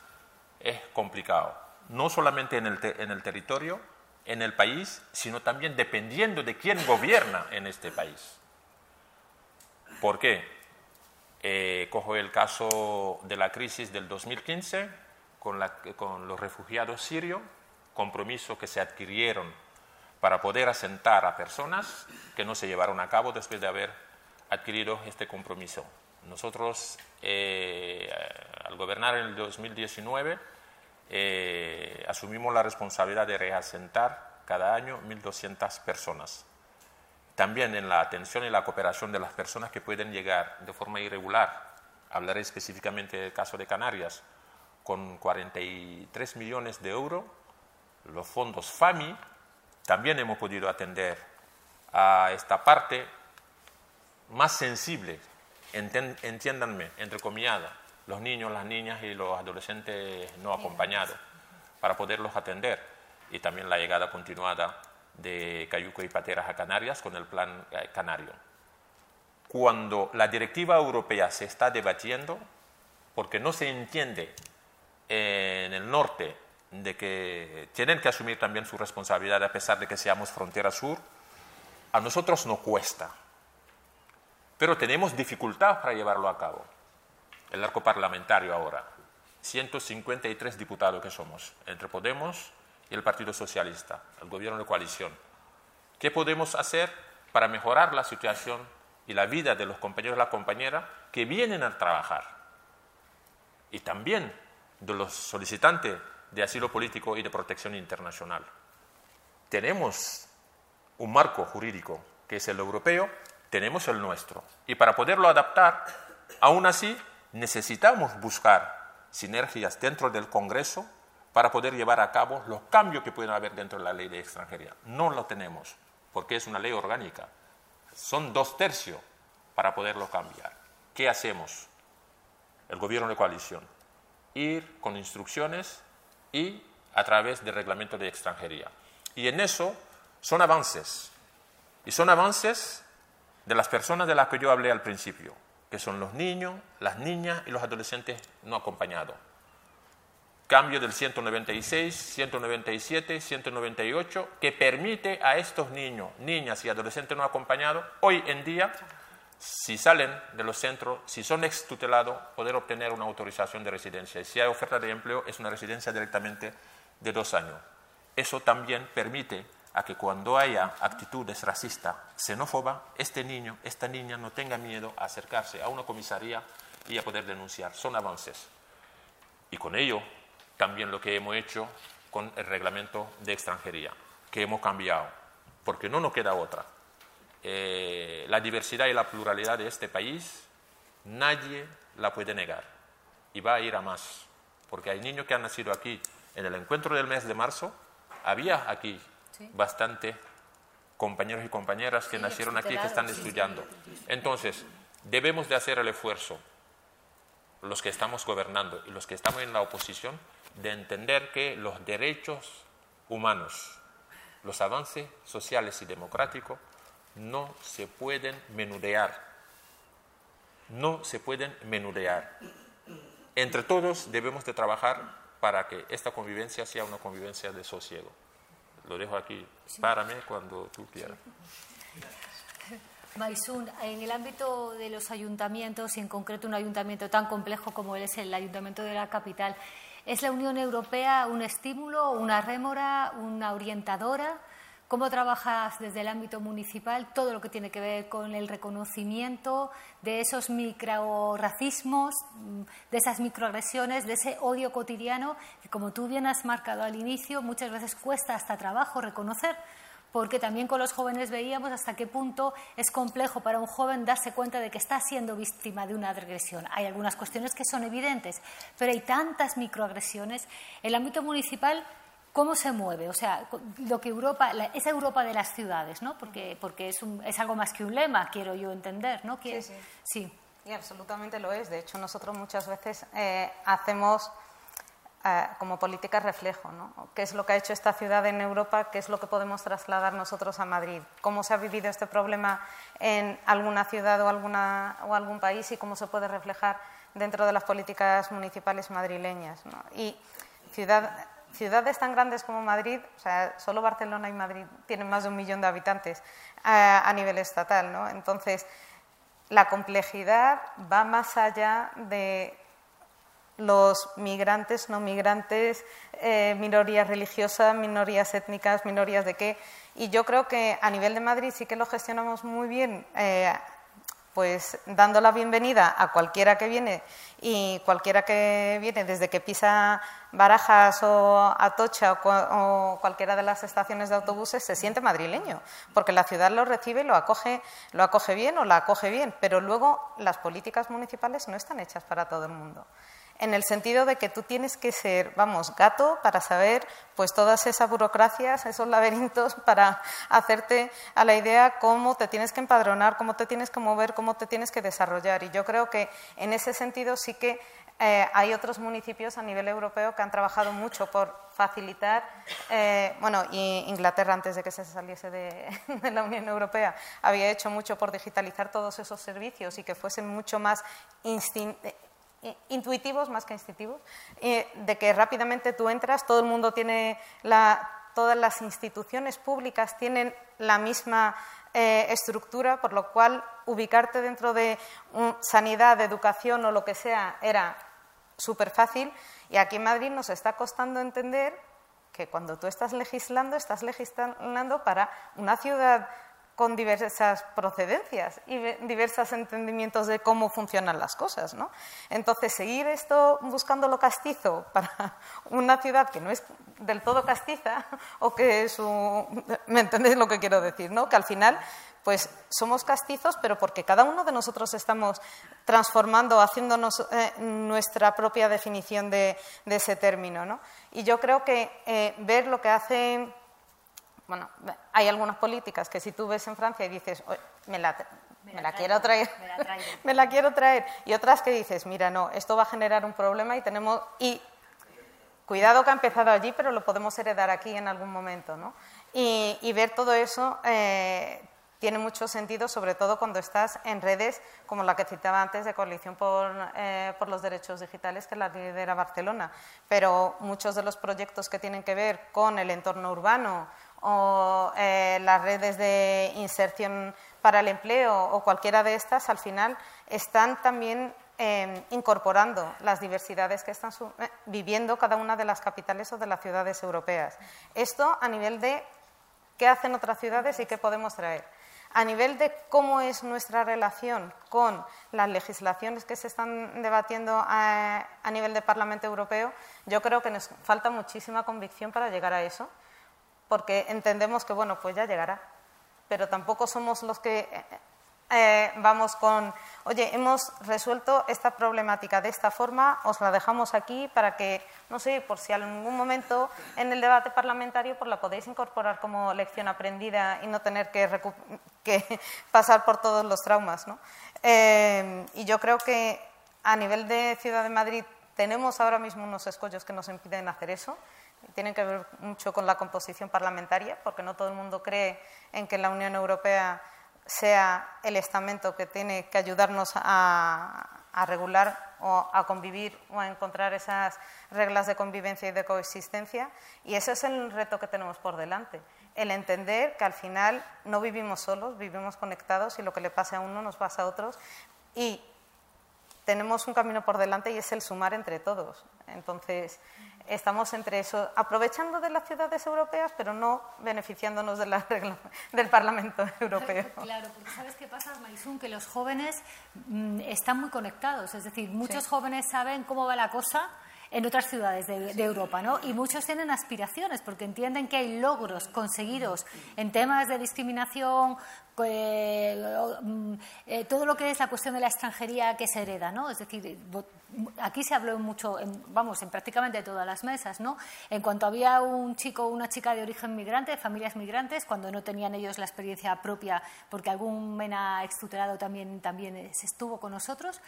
es complicado. No solamente en el, en el territorio, en el país, sino también dependiendo de quién gobierna en este país. ¿Por qué? Eh, cojo el caso de la crisis del 2015 con, los refugiados sirios, compromisos que se adquirieron para poder asentar a personas que no se llevaron a cabo después de haber adquirido este compromiso. Nosotros, eh, al gobernar en el 2019, eh, asumimos la responsabilidad de reasentar cada año 1.200 personas. También en la atención y la cooperación de las personas que pueden llegar de forma irregular. Hablaré específicamente del caso de Canarias, con 43 millones de euros, los fondos FAMI, también hemos podido atender a esta parte más sensible, entiéndanme, entrecomillada, los niños, las niñas y los adolescentes no acompañados, para poderlos atender. Y también la llegada continuada de Cayuco y Pateras a Canarias con el plan eh, canario. Cuando la directiva europea se está debatiendo, porque no se entiende en el norte de que tienen que asumir también su responsabilidad a pesar de que seamos frontera sur, a nosotros no cuesta, pero tenemos dificultad para llevarlo a cabo el arco parlamentario ahora. 153 diputados que somos, entre Podemos y el Partido Socialista, el gobierno de coalición. ¿Qué podemos hacer para mejorar la situación y la vida de los compañeros y las compañeras que vienen a trabajar? Y también de los solicitantes de asilo político y de protección internacional. Tenemos un marco jurídico que es el europeo, tenemos el nuestro. Y para poderlo adaptar, aún así, necesitamos buscar sinergias dentro del Congreso para poder llevar a cabo los cambios que pueden haber dentro de la ley de extranjería. No lo tenemos. porque es una ley orgánica. Son dos tercios para poderlo cambiar. ¿Qué hacemos? El gobierno de coalición. Ir con instrucciones y a través del reglamento de extranjería. Y en eso son avances. Y son avances de las personas de las que yo hablé al principio, que son los niños, las niñas y los adolescentes no acompañados. Cambio del 196, 197, 198, que permite a estos niños, niñas y adolescentes no acompañados, hoy en día, si salen de los centros, si son extutelados, poder obtener una autorización de residencia. Y si hay oferta de empleo, es una residencia directamente de dos años. Eso también permite a que cuando haya actitudes racistas, xenófobas, este niño, esta niña no tenga miedo a acercarse a una comisaría y a poder denunciar. Son avances. Y con ello, también lo que hemos hecho con el reglamento de extranjería, que hemos cambiado, porque no nos queda otra. Eh, la diversidad y la pluralidad de este país, nadie la puede negar. Y va a ir a más, porque hay niños que han nacido aquí en el encuentro del mes de marzo, había aquí bastante compañeros y compañeras que nacieron aquí que están estudiando. Entonces, debemos de hacer el esfuerzo, los que estamos gobernando y los que estamos en la oposición, de entender que los derechos humanos, los avances sociales y democráticos no se pueden menudear. No se pueden menudear. Entre todos debemos de trabajar para que esta convivencia sea una convivencia de sosiego lo dejo aquí. Párame cuando tú quieras. Maisun, en el ámbito de los ayuntamientos y en concreto un ayuntamiento tan complejo como es el ayuntamiento de la capital, ¿es la Unión Europea un estímulo, una rémora, una orientadora? ¿Cómo trabajas desde el ámbito municipal todo lo que tiene que ver con el reconocimiento de esos microracismos, de esas microagresiones, de ese odio cotidiano que, como tú bien has marcado al inicio, muchas veces cuesta hasta trabajo reconocer? Porque también con los jóvenes veíamos hasta qué punto es complejo para un joven darse cuenta de que está siendo víctima de una agresión. Hay algunas cuestiones que son evidentes, pero hay tantas microagresiones. El ámbito municipal ¿Cómo se mueve? O sea, lo que Europa, esa Europa de las ciudades, ¿no? Porque, porque es, es algo más que un lema, quiero yo entender, ¿no? Sí, sí. sí. Y absolutamente lo es. De hecho, nosotros muchas veces eh, hacemos eh, como política reflejo, ¿no? ¿Qué es lo que ha hecho esta ciudad en Europa? ¿Qué es lo que podemos trasladar nosotros a Madrid? ¿Cómo se ha vivido este problema en alguna ciudad o, alguna, o algún país y cómo se puede reflejar dentro de las políticas municipales madrileñas? ¿no? Y ciudad ciudades tan grandes como Madrid, o sea, solo Barcelona y Madrid tienen más de un millón de habitantes a, nivel estatal, ¿no? Entonces, la complejidad va más allá de los migrantes, no migrantes, eh, minorías religiosas, minorías étnicas, minorías de qué. Y yo creo que a nivel de Madrid sí que lo gestionamos muy bien eh, pues dando la bienvenida a cualquiera que viene y cualquiera que viene desde que pisa Barajas o Atocha o, cualquiera de las estaciones de autobuses se siente madrileño, porque la ciudad lo recibe lo acoge, lo acoge bien o la acoge bien, pero luego las políticas municipales no están hechas para todo el mundo en el sentido de que tú tienes que ser, vamos, gato para saber pues todas esas burocracias, esos laberintos para hacerte a la idea cómo te tienes que empadronar, cómo te tienes que mover, cómo te tienes que desarrollar. Y yo creo que en ese sentido sí que eh, hay otros municipios a nivel europeo que han trabajado mucho por facilitar, eh, bueno, y Inglaterra antes de que se saliese de, de, la Unión Europea había hecho mucho por digitalizar todos esos servicios y que fuesen mucho más intuitivos más que instintivos, eh, de que rápidamente tú entras, todo el mundo tiene la, todas las instituciones públicas tienen la misma eh, estructura, por lo cual ubicarte dentro de sanidad, de educación o lo que sea era súper fácil. Y aquí en Madrid nos está costando entender que cuando tú estás legislando, estás legislando para una ciudad con diversas procedencias y diversos entendimientos de cómo funcionan las cosas. ¿no? Entonces, seguir esto buscando lo castizo para una ciudad que no es del todo castiza o que su... ¿Me entendéis lo que quiero decir? ¿no? Que al final pues somos castizos, pero porque cada uno de nosotros estamos transformando, haciéndonos eh, nuestra propia definición de, ese término. ¿no? Y yo creo que eh, ver lo que hace bueno, hay algunas políticas que si tú ves en Francia y dices, me la, me, la, quiero traer, me la, quiero traer, y otras que dices, mira, no, esto va a generar un problema y tenemos, y cuidado que ha empezado allí, pero lo podemos heredar aquí en algún momento, ¿no? Y, ver todo eso eh, tiene mucho sentido, sobre todo cuando estás en redes como la que citaba antes de Coalición por, eh, por, los Derechos Digitales, que la lidera Barcelona. Pero muchos de los proyectos que tienen que ver con el entorno urbano o eh, las redes de inserción para el empleo o cualquiera de estas, al final están también em, incorporando las diversidades que están eh, viviendo cada una de las capitales o de las ciudades europeas. Esto a nivel de qué hacen otras ciudades y qué podemos traer. A nivel de cómo es nuestra relación con las legislaciones que se están debatiendo a, nivel de Parlamento Europeo, yo creo que nos falta muchísima convicción para llegar a eso, porque entendemos que, bueno, pues ya llegará, pero tampoco somos los que eh, vamos con, oye, hemos resuelto esta problemática de esta forma, os la dejamos aquí para que, no sé, por si algún momento en el debate parlamentario pues la podéis incorporar como lección aprendida y no tener que, pasar por todos los traumas. ¿no? Eh, y yo creo que a nivel de Ciudad de Madrid tenemos ahora mismo unos escollos que nos impiden hacer eso. Tienen que ver mucho con la composición parlamentaria, porque no todo el mundo cree en que la Unión Europea sea el estamento que tiene que ayudarnos a, regular o a convivir o a encontrar esas reglas de convivencia y de coexistencia. Y ese es el reto que tenemos por delante. El entender que al final no vivimos solos, vivimos conectados y lo que le pasa a uno nos pasa a otros. Y tenemos un camino por delante y es el sumar entre todos. Entonces, estamos entre eso, aprovechando de las ciudades europeas, pero no beneficiándonos de la regla del Parlamento Europeo. Claro, porque ¿sabes qué pasa, Marisún? Que los jóvenes mm, están muy conectados, es decir, muchos jóvenes saben cómo va la cosa en otras ciudades de, Europa, ¿no? Y muchos tienen aspiraciones porque entienden que hay logros conseguidos en temas de discriminación, eh, mm, eh, todo lo que es la cuestión de la extranjería que se hereda, ¿no? Es decir, aquí se habló mucho, vamos, en prácticamente todas las mesas, ¿no? En cuanto había un chico o una chica de origen migrante, de familias migrantes, cuando no tenían ellos la experiencia propia, porque algún mena extutelado también, también estuvo con nosotros,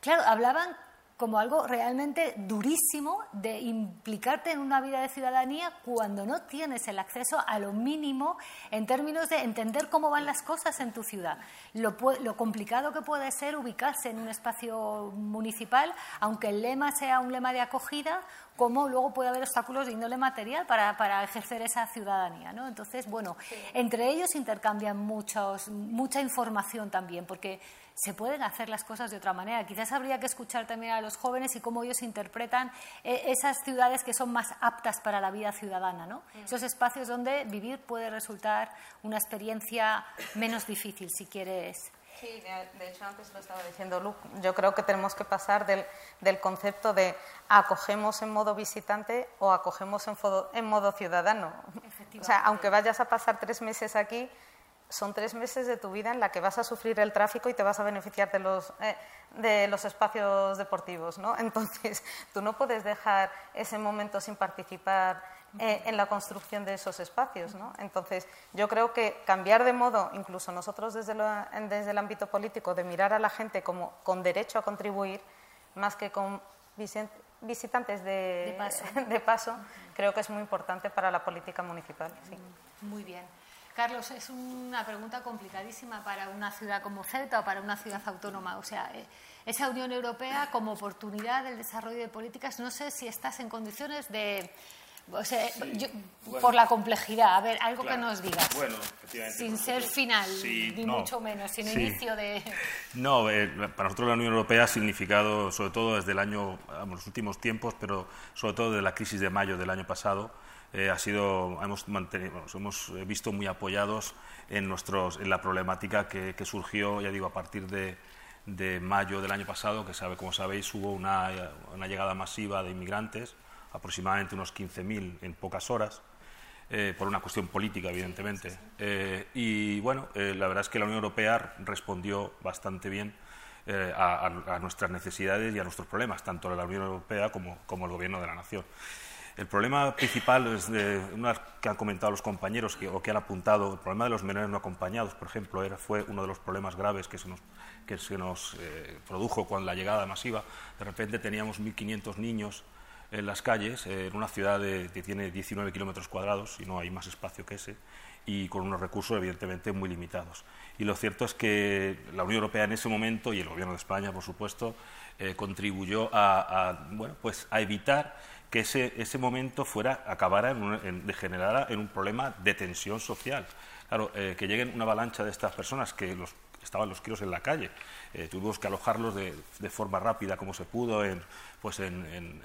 claro, hablaban como algo realmente durísimo de implicarte en una vida de ciudadanía cuando no tienes el acceso a lo mínimo en términos de entender cómo van las cosas en tu ciudad. Lo, complicado que puede ser ubicarse en un espacio municipal, aunque el lema sea un lema de acogida, cómo luego puede haber obstáculos de índole material para, ejercer esa ciudadanía. ¿no? Entonces, bueno, entre ellos intercambian muchos, mucha información también, porque se pueden hacer las cosas de otra manera. Quizás habría que escuchar también a los jóvenes y cómo ellos interpretan eh, esas ciudades que son más aptas para la vida ciudadana, ¿no? Mm. Esos espacios donde vivir puede resultar una experiencia menos difícil, si quieres. Sí, de, hecho antes lo estaba diciendo Luke. Yo creo que tenemos que pasar del, del concepto de acogemos en modo visitante o acogemos en, en modo ciudadano. O sea, aunque vayas a pasar tres meses aquí, son tres meses de tu vida en la que vas a sufrir el tráfico y te vas a beneficiar de los, eh, de los espacios deportivos. ¿no? Entonces, tú no puedes dejar ese momento sin participar eh, en la construcción de esos espacios. ¿no? Entonces, yo creo que cambiar de modo, incluso nosotros desde, desde el ámbito político, de mirar a la gente como con derecho a contribuir, más que con visitantes de, de paso, creo que es muy importante para la política municipal. Sí. Muy bien. Carlos, es una pregunta complicadísima para una ciudad como Ceuta o para una ciudad autónoma. O sea, eh, esa Unión Europea como oportunidad del desarrollo de políticas, no sé si estás en condiciones de... O sea, por la complejidad, a ver, algo que nos digas. Bueno, sin ser final, ni mucho menos, sin inicio de. No, eh, para nosotros la Unión Europea ha significado, sobre todo desde el año, los últimos tiempos, pero sobre todo desde la crisis de mayo del año pasado, eh, ha sido, hemos, mantenido, hemos visto muy apoyados en, nuestros, en la problemática que, surgió, ya digo, a partir de, de, mayo del año pasado, que sabe, como sabéis hubo una, una llegada masiva de inmigrantes, aproximadamente unos 15.000 en pocas horas, eh, por una cuestión política, evidentemente. Eh, y bueno, la verdad es que la Unión Europea respondió bastante bien a, nuestras necesidades y a nuestros problemas, tanto la Unión Europea como, como el Gobierno de la Nación. El problema principal es de una que han comentado los compañeros o que han apuntado, el problema de los menores no acompañados, por ejemplo, era, fue uno de los problemas graves que se nos, que se nos eh, produjo con la llegada masiva. De repente teníamos 1.500 niños en las calles, eh, en una ciudad que tiene 19 kilómetros cuadrados y no hay más espacio que ese, y con unos recursos evidentemente muy limitados. Y lo cierto es que la Unión Europea en ese momento, y el Gobierno de España, por supuesto, eh, contribuyó a, bueno, pues a evitar que ese, ese momento fuera, acabara en, un, degenerara en un problema de tensión social. Claro, eh, que lleguen una avalancha de estas personas que los estaban los críos en la calle. Eh, tuvimos que alojarlos de, forma rápida, como se pudo, en, pues en, en,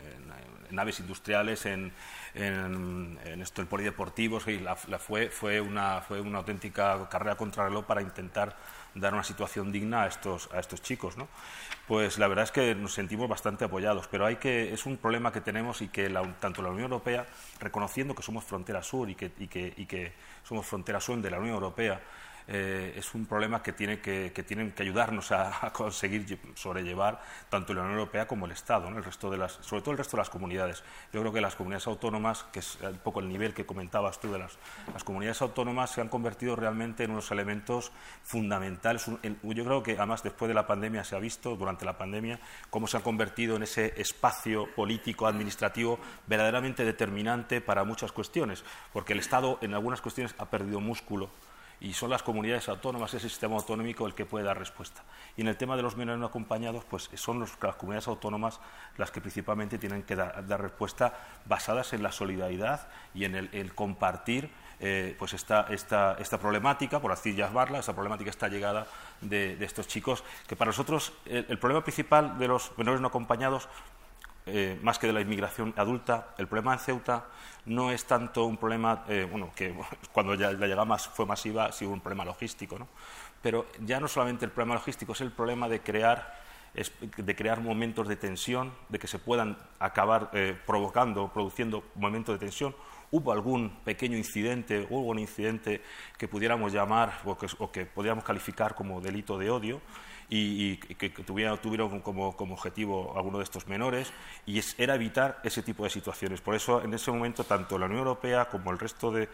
en naves industriales, en, esto, el polideportivo. Y la, fue, fue, una, fue una auténtica carrera contra reloj para intentar dar una situación digna a estos, a estos chicos. ¿no? Pues la verdad es que nos sentimos bastante apoyados, pero hay que, es un problema que tenemos y que tanto la Unión Europea, reconociendo que somos frontera sur y que, y que, y que somos frontera sur de la Unión Europea, eh, es un problema que, tiene que, tienen que ayudarnos a, conseguir sobrellevar tanto la Unión Europea como el Estado, el resto de las, sobre todo el resto de las comunidades. Yo creo que las comunidades autónomas, que es un poco el nivel que comentabas tú de las, las comunidades autónomas, se han convertido realmente en unos elementos fundamentales. Yo creo que además después de la pandemia se ha visto, durante la pandemia, cómo se han convertido en ese espacio político, administrativo, verdaderamente determinante para muchas cuestiones, porque el Estado en algunas cuestiones ha perdido músculo y son las comunidades autónomas, ese sistema autonómico el que puede dar respuesta. Y en el tema de los menores no acompañados, pues son las comunidades autónomas las que principalmente tienen que dar, respuesta basadas en la solidaridad y en el, compartir eh, pues esta, esta, esta, problemática, por así llamarla, esta problemática, esta llegada de, estos chicos, que para nosotros el, problema principal de los menores no acompañados eh, más que de la inmigración adulta, el problema en Ceuta no es tanto un problema, eh, bueno, que cuando ya la llegada fue masiva, sí un problema logístico, ¿no? Pero ya no solamente el problema logístico, es el problema de crear, de crear momentos de tensión, de que se puedan acabar eh, provocando, produciendo momentos de tensión. Hubo algún pequeño incidente, hubo un incidente que pudiéramos llamar o que, o que podríamos calificar como delito de odio, y, que, tuvieron como, objetivo alguno de estos menores, y era evitar ese tipo de situaciones. Por eso, en ese momento, tanto la Unión Europea como el resto de,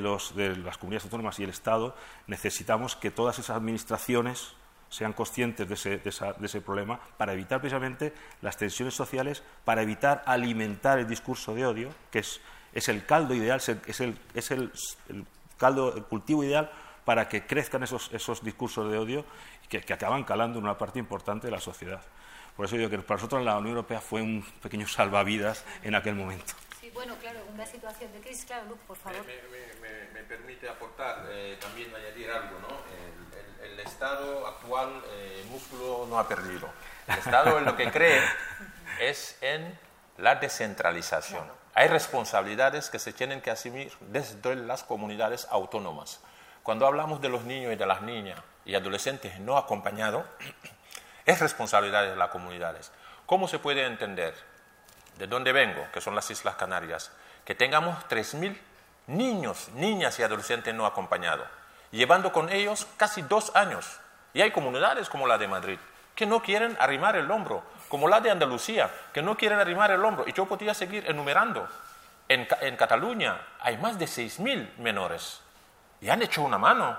los, de las comunidades autónomas y el Estado necesitamos que todas esas administraciones sean conscientes de ese, problema para evitar precisamente las tensiones sociales, para evitar alimentar el discurso de odio, que es, es el caldo ideal, es el, es caldo, cultivo ideal para que crezcan esos discursos de odio que, acaban calando en una parte importante de la sociedad. Por eso digo que para nosotros la Unión Europea fue un pequeño salvavidas en aquel momento. Sí, bueno, claro, una situación de crisis, claro, Luke, por favor. Me, permite aportar, eh, también añadir algo, ¿no? El, Estado actual, eh, el músculo no ha perdido. El Estado en lo que cree es en la descentralización. Hay responsabilidades que se tienen que asumir desde las comunidades autónomas. Cuando hablamos de los niños y de las niñas, y adolescentes no acompañados es responsabilidad de las comunidades. ¿Cómo se puede entender? ¿De dónde vengo? Que son las Islas Canarias. Que tengamos 3.000 niños, niñas y adolescentes no acompañados, llevando con ellos casi dos años. Y hay comunidades como la de Madrid que no quieren arrimar el hombro, como la de Andalucía, que no quieren arrimar el hombro. Y yo podría seguir enumerando. En, en Cataluña hay más de 6.000 menores y han hecho una mano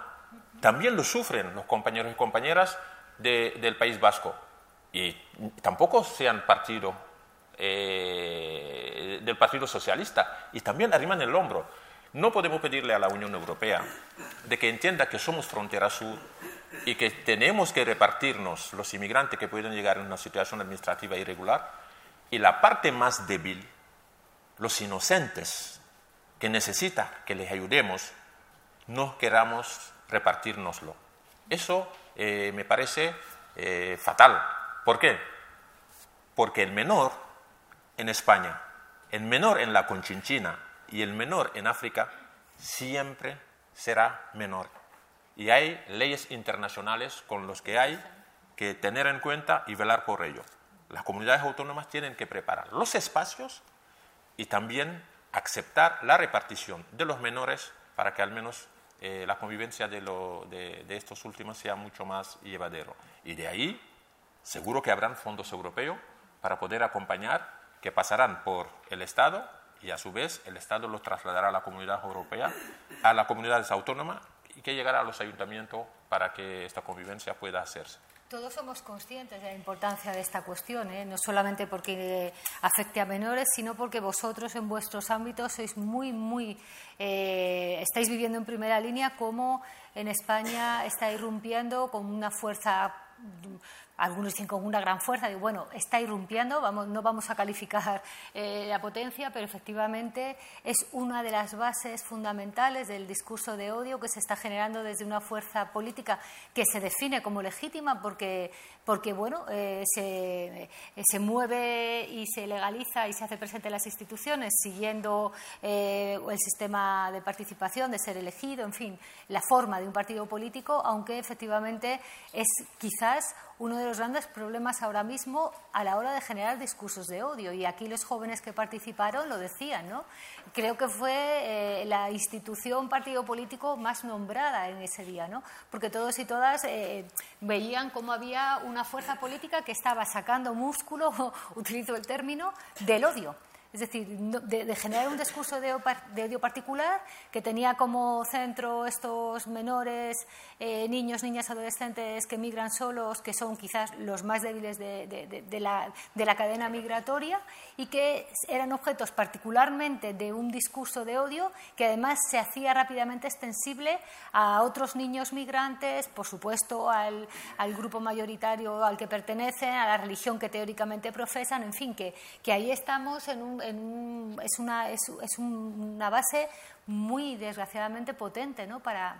también lo sufren los compañeros y compañeras del País Vasco. Y tampoco sean partido eh, del Partido Socialista y también arriman el hombro. No podemos pedirle a la Unión Europea de que entienda que somos frontera sur y que tenemos que repartirnos los inmigrantes que pueden llegar en una situación administrativa irregular y la parte más débil, los inocentes que necesita que les ayudemos, no queramos repartirnoslo. Eso eh, me parece eh, fatal. ¿Por qué? Porque el menor en España, el menor en la Conchinchina y el menor en África siempre será menor. Y hay leyes internacionales con las que hay que tener en cuenta y velar por ello. Las comunidades autónomas tienen que preparar los espacios y también aceptar la repartición de los menores para que al menos eh, la convivencia de, de, estos últimos sea mucho más llevadero. Y de ahí, seguro que habrán fondos europeos para poder acompañar, que pasarán por el Estado y a su vez el Estado lo trasladará a la comunidad europea, a las comunidades autónomas y que llegará a los ayuntamientos para que esta convivencia pueda hacerse. Todos somos conscientes de la importancia de esta cuestión, ¿eh? no solamente porque afecte a menores, sino porque vosotros en vuestros ámbitos sois muy, muy, eh, estáis viviendo en primera línea cómo en España está irrumpiendo con una fuerza algunos dicen con una gran fuerza, bueno, está irrumpiendo, vamos, no vamos a calificar eh, la potencia, pero efectivamente es una de las bases fundamentales del discurso de odio que se está generando desde una fuerza política que se define como legítima porque, porque bueno, eh, se, eh, se, mueve y se legaliza y se hace presente en las instituciones siguiendo el sistema de participación, de ser elegido, en fin, la forma de un partido político, aunque efectivamente es quizás uno de los grandes problemas ahora mismo a la hora de generar discursos de odio. Y aquí los jóvenes que participaron lo decían, ¿no? Creo que fue eh, la institución partido político más nombrada en ese día, ¿no? Porque todos y todas eh, veían cómo había una fuerza política que estaba sacando músculo, utilizo el término, del odio es decir, de, generar un discurso de, odio particular que tenía como centro estos menores, eh, niños, niñas, adolescentes que migran solos, que son quizás los más débiles de, la, de la cadena migratoria y que eran objetos particularmente de un discurso de odio que además se hacía rápidamente extensible a otros niños migrantes, por supuesto al, al grupo mayoritario al que pertenecen, a la religión que teóricamente profesan, en fin, que, que ahí estamos en un es, una, es, una base muy desgraciadamente potente, ¿no? Para,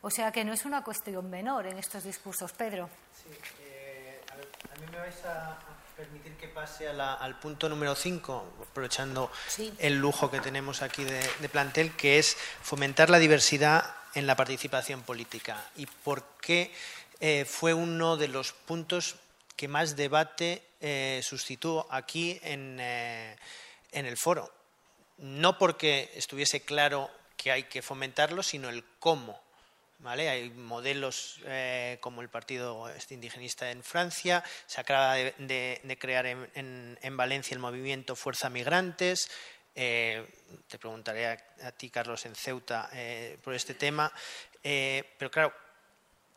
o sea que no es una cuestión menor en estos discursos. Pedro. Sí, eh, a, mí me vais a, permitir que pase al punto número 5, aprovechando el lujo que tenemos aquí de, plantel, que es fomentar la diversidad en la participación política. ¿Y por qué eh, fue uno de los puntos que más debate eh, suscitó aquí en, en el foro. No porque estuviese claro que hay que fomentarlo, sino el cómo. ¿Vale? Hay modelos eh, como el Partido Indigenista en Francia, se acaba de, crear en, Valencia el movimiento Fuerza Migrantes. Eh, te preguntaré a, ti, Carlos, en Ceuta eh, por este tema. pero claro,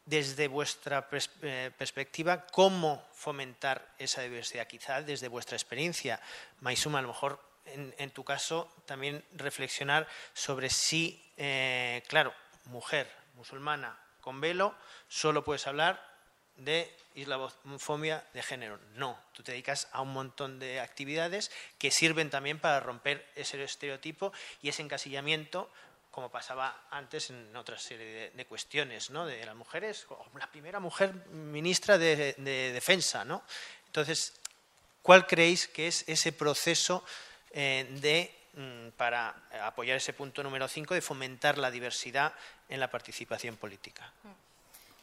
desde vuestra perspectiva, ¿cómo fomentar esa diversidad? Quizá desde vuestra experiencia, Maisuma, a lo mejor en, tu caso, también reflexionar sobre si, eh, claro, mujer musulmana con velo, solo puedes hablar de islamofobia de género. No, tú te dedicas a un montón de actividades que sirven también para romper ese estereotipo y ese encasillamiento, como pasaba antes en otra serie de, cuestiones, ¿no? De las mujeres, la primera mujer ministra de, de defensa, ¿no? Entonces, ¿cuál creéis que es ese proceso de, mm, para apoyar ese punto número 5 de fomentar la diversidad en la participación política.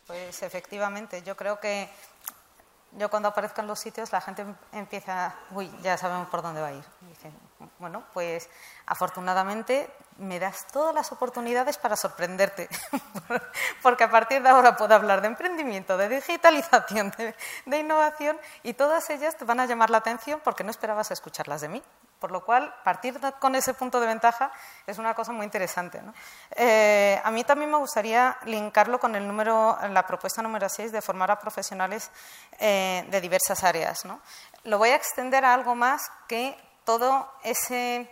Pues efectivamente, yo creo que yo cuando aparezco en los sitios la gente empieza, uy, ya sabemos por dónde va a ir. bueno, pues afortunadamente me das todas las oportunidades para sorprenderte, porque a partir de ahora puedo hablar de emprendimiento, de digitalización, de, innovación, y todas ellas te van a llamar la atención porque no esperabas escucharlas de mí. Por lo cual, partir con ese punto de ventaja es una cosa muy interesante. Eh, a mí también me gustaría linkarlo con el número, la propuesta número 6 de formar a profesionales eh, de diversas áreas. Lo voy a extender a algo más que todo ese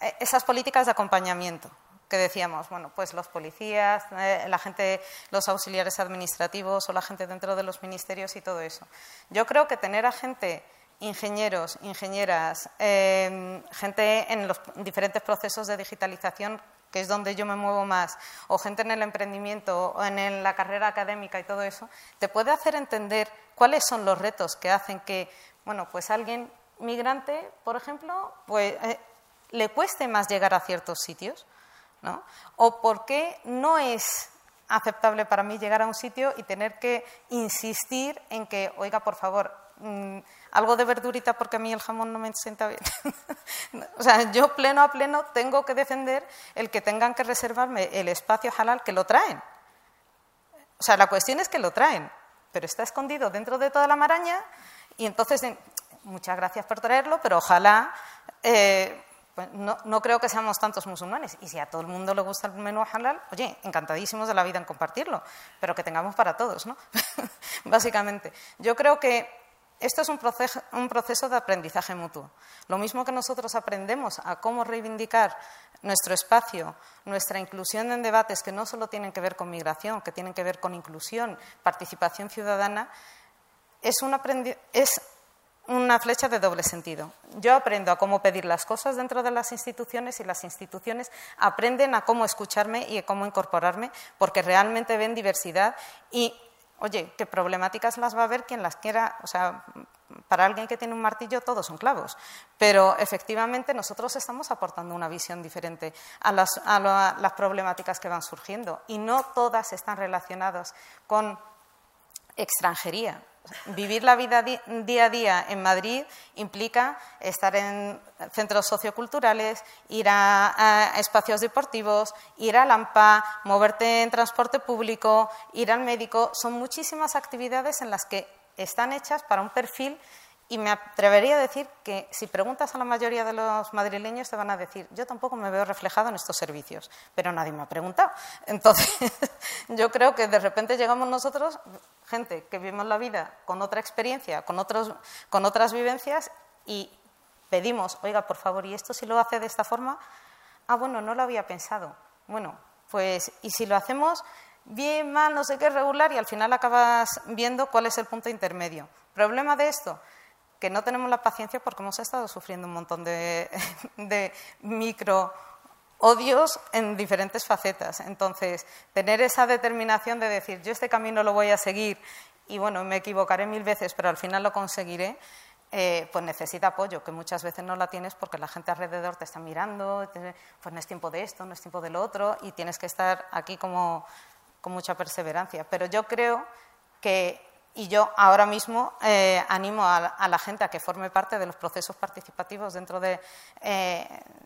eh, esas políticas de acompañamiento que decíamos, bueno, pues los policías, eh, la gente, los auxiliares administrativos o la gente dentro de los ministerios y todo eso. Yo creo que tener a gente, ingenieros, ingenieras, em, gente en los diferentes procesos de digitalización que es donde yo me muevo más, o gente en el emprendimiento o en la carrera académica y todo eso, te puede hacer entender cuáles son los retos que hacen que, bueno, pues alguien migrante, por ejemplo, pues eh, le cueste más llegar a ciertos sitios, ¿no? O por qué no es aceptable para mí llegar a un sitio y tener que insistir en que, oiga, por favor, mm, algo de verdurita porque a mí el jamón no me sienta bien. o sea, yo pleno a pleno tengo que defender el que tengan que reservarme el espacio halal que lo traen. O sea, la cuestión es que lo traen, pero está escondido dentro de toda la maraña y entonces, muchas gracias por traerlo, pero ojalá eh, pues no, creo que seamos tantos musulmanes. Y si a todo el mundo le gusta el menú halal, oye, encantadísimos de la vida en compartirlo, pero que tengamos para todos, ¿no? Básicamente. Yo creo que esto es un proceso, de aprendizaje mutuo. Lo mismo que nosotros aprendemos a cómo reivindicar nuestro espacio, nuestra inclusión en debates que no solo tienen que ver con migración, que tienen que ver con inclusión, participación ciudadana, es, es una flecha de doble sentido. Yo aprendo a cómo pedir las cosas dentro de las instituciones y las instituciones aprenden a cómo escucharme y a cómo incorporarme porque realmente ven diversidad y, oye, qué problemáticas las va a ver quien las quiera. O sea, para alguien que tiene un martillo todos son clavos, pero efectivamente nosotros estamos aportando una visión diferente a las, a las problemáticas que van surgiendo y no todas están relacionadas con extranjería. Vivir la vida día a día en Madrid implica estar en centros socioculturales, ir a, espacios deportivos, ir a Lampa, moverte en transporte público, ir al médico. Son muchísimas actividades en las que están hechas para un perfil y me atrevería a decir que si preguntas a la mayoría de los madrileños te van a decir, yo tampoco me veo reflejado en estos servicios, pero nadie me ha preguntado. Entonces, yo creo que de repente llegamos nosotros, gente que vivimos la vida con otra experiencia, con, otros, con otras vivencias, y pedimos, oiga, por favor, ¿y esto si lo hace de esta forma? Ah, bueno, no lo había pensado. Bueno, pues, ¿y si lo hacemos bien, mal, no sé qué, regular, y al final acabas viendo cuál es el punto intermedio? ¿Problema de esto? Que no tenemos la paciencia porque hemos estado sufriendo un montón de, micro odios en diferentes facetas. Entonces, tener esa determinación de decir, yo este camino lo voy a seguir y bueno, me equivocaré mil veces, pero al final lo conseguiré, eh, pues necesita apoyo, que muchas veces no la tienes porque la gente alrededor te está mirando, pues no es tiempo de esto, no es tiempo de lo otro, y tienes que estar aquí como con mucha perseverancia. Pero yo creo que y yo ahora mismo eh, animo a, la gente a que forme parte de los procesos participativos dentro eh,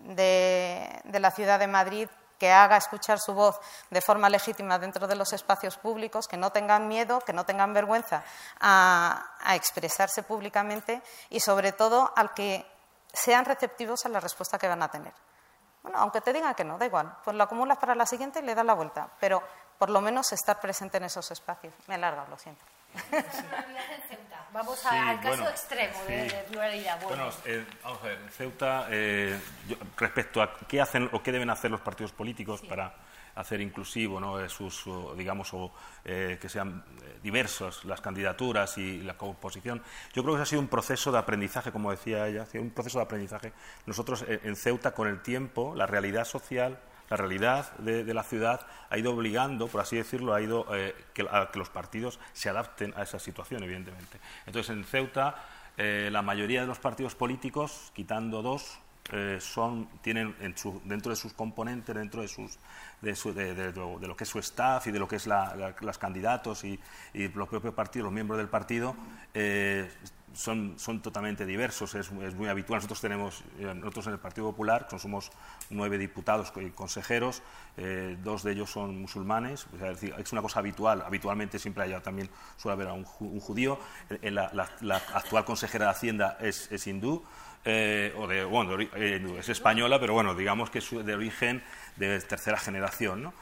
de, la ciudad de Madrid, que haga escuchar su voz de forma legítima dentro de los espacios públicos, que no tengan miedo, que no tengan vergüenza a, a expresarse públicamente y, sobre todo, al que sean receptivos a la respuesta que van a tener. Bueno, aunque te digan que no, da igual, pues lo acumulas para la siguiente y le das la vuelta, pero por lo menos estar presente en esos espacios. Me he lo siento. Vamos al caso extremo de, pluralidad. Bueno, eh, vamos a ver, Ceuta, eh, respecto a qué hacen o qué deben hacer los partidos políticos para hacer inclusivo ¿no? Eh, sus, digamos, o, que sean diversas las candidaturas y la composición. Yo creo que ha sido un proceso de aprendizaje, como decía ella, un proceso de aprendizaje. Nosotros en Ceuta, con el tiempo, la realidad social la realidad de, la ciudad ha ido obligando, por así decirlo, ha ido eh, a que los partidos se adapten a esa situación, evidentemente. Entonces, en Ceuta, eh, la mayoría de los partidos políticos, quitando dos, eh, son, tienen dentro de sus componentes, dentro de, sus, de, lo que es su staff y de lo que es la, los candidatos y, y, los propios partidos, los miembros del partido, son, son totalmente diversos, es, muy habitual. Nosotros tenemos, eh, nosotros en el Partido Popular, somos nueve diputados y consejeros, eh, dos de ellos son musulmanes, es, una cosa habitual, habitualmente siempre hay, también suele haber un, un judío, eh, la, la, actual consejera de Hacienda es, es hindú, o de, bueno, es española, pero bueno, digamos que es de origen de tercera generación. ¿no?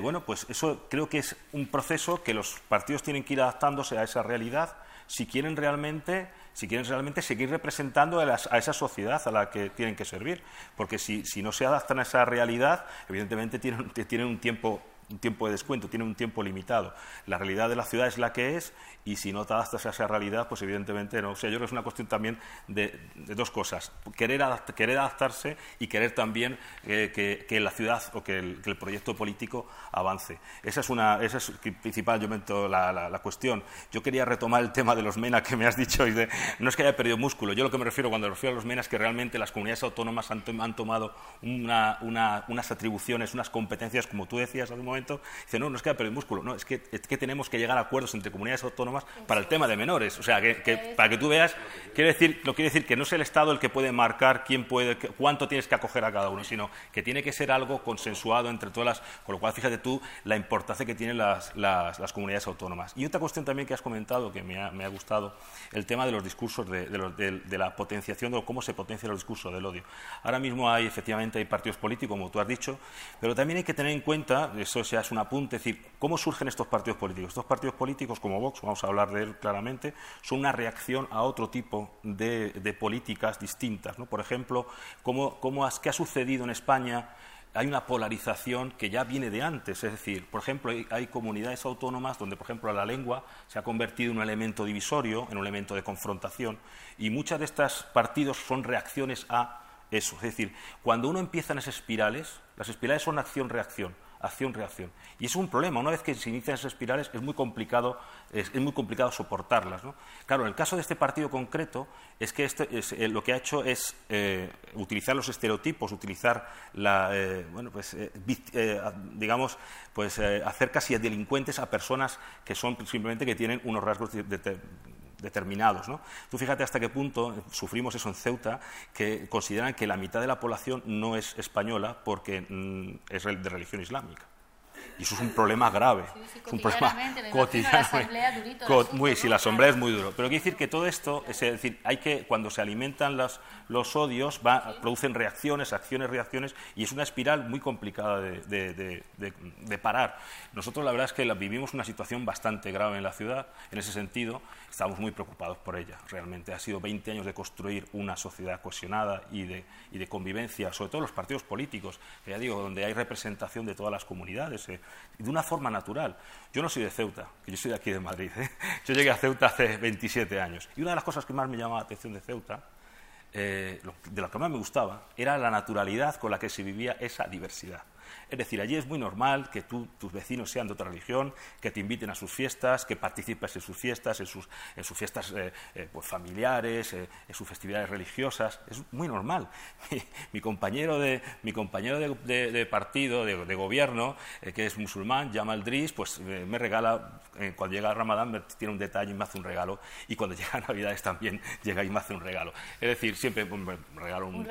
bueno, pues eso creo que es un proceso que los partidos tienen que ir adaptándose a esa realidad si quieren realmente, si quieren realmente seguir representando a, esa sociedad a la que tienen que servir. Porque si, si no se adaptan a esa realidad, evidentemente tienen, tienen un tiempo un tiempo de descuento, tiene un tiempo limitado. La realidad de la ciudad es la que es y si no te adaptas a esa realidad, pues evidentemente no. O sea, yo creo que es una cuestión también de, dos cosas, querer, querer, adaptarse y querer también eh, que, la ciudad o que el, proyecto político avance. Esa es, una, esa es principal yo la, la, cuestión. Yo quería retomar el tema de los MENA que me has dicho, y de, no es que haya perdido músculo, yo lo que me refiero cuando refiero a los MENA es que realmente las comunidades autónomas han, tomado una, unas atribuciones, unas competencias, como tú decías hace un momento, momento, dice, no, nos queda perder músculo. No, es que, es que tenemos que llegar a acuerdos entre comunidades autónomas para el tema de menores. O sea, que, para que tú veas, quiere decir, lo quiere decir que no es el Estado el que puede marcar quién puede, cuánto tienes que acoger a cada uno, sino que tiene que ser algo consensuado entre todas las. Con lo cual, fíjate tú la importancia que tienen las, las, comunidades autónomas. Y otra cuestión también que has comentado, que me ha, me ha gustado, el tema de los discursos, de, de, la potenciación, de cómo se potencia los discursos del odio. Ahora mismo hay, efectivamente, hay partidos políticos, como tú has dicho, pero también hay que tener en cuenta, eso ya es un apunte, es decir, cómo surgen estos partidos políticos. Estos partidos políticos, como Vox, vamos a hablar de él claramente, son una reacción a otro tipo de, políticas distintas. Por ejemplo, cómo, ¿qué ha sucedido en España? hay una polarización que ya viene de antes. Es decir, por ejemplo, hay, comunidades autónomas donde, por ejemplo, la lengua se ha convertido en un elemento divisorio, en un elemento de confrontación, y muchas de estos partidos son reacciones a eso. Es decir, cuando uno empieza en esas espirales, las espirales son acción-reacción acción-reacción. Y es un problema. Una vez que se inician esas espirales es muy complicado, es, muy complicado soportarlas. Claro, en el caso de este partido concreto, es que este, eh, lo que ha hecho es eh, utilizar los estereotipos, utilizar la, eh, bueno, pues, digamos, pues hacer casi delincuentes a personas que son simplemente que tienen unos rasgos determinados. ¿no? Tú fíjate hasta qué punto sufrimos eso en Ceuta, que consideran que la mitad de la población no es española porque mm, es de religión islámica. Y eso es un problema grave. es un problema cotidiano. muy, sí, la asamblea es muy duro. Pero quiere decir que todo esto, es decir, hay que, cuando se alimentan las, los odios, va, producen reacciones, acciones, reacciones, y es una espiral muy complicada de, de, parar. Nosotros la verdad es que vivimos una situación bastante grave en la ciudad, en ese sentido, estamos muy preocupados por ella. Realmente ha sido 20 años de construir una sociedad cohesionada y de, y de convivencia, sobre todo los partidos políticos, ya digo, donde hay representación de todas las comunidades. Eh, de una forma natural. Yo no soy de Ceuta, yo soy de aquí de Madrid. ¿eh? Yo llegué a Ceuta hace 27 años. Y una de las cosas que más me llamaba la atención de Ceuta, eh, de lo que más me gustaba, era la naturalidad con la que se vivía esa diversidad. Es decir, allí es muy normal que tus vecinos sean de otra religión, que te inviten a sus fiestas, que participes en sus fiestas, en sus, fiestas eh, eh, pues, familiares, eh, en sus festividades religiosas. Es muy normal. Mi, compañero de, mi compañero de, partido, de, gobierno, que es musulmán, Jamal Driss, pues me regala, cuando llega Ramadán, me tiene un detalle y me hace un regalo. Y cuando llega Navidades también llega y me hace un regalo. Es decir, siempre me regalo un,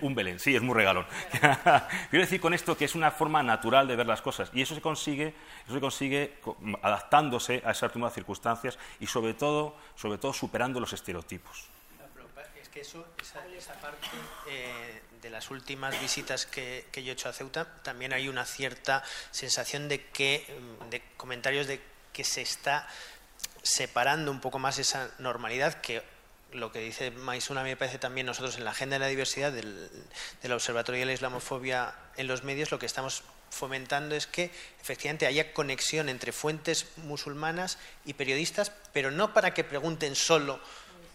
un, Belén. Sí, es muy regalón. Quiero decir con esto que es una forma natural de ver las cosas y eso se consigue, eso se consigue adaptándose a esas nuevas circunstancias y sobre todo, sobre todo superando los estereotipos. Es que eso, esa, parte eh, de las últimas visitas que, yo he hecho a Ceuta, también hay una cierta sensación de que, mm, de comentarios de que se está separando un poco más esa normalidad que lo que dice Maisuna me parece también nosotros en la agenda de la diversidad del, Observatorio de la Islamofobia en los medios, lo que estamos fomentando es que efectivamente haya conexión entre fuentes musulmanas y periodistas, pero no para que pregunten solo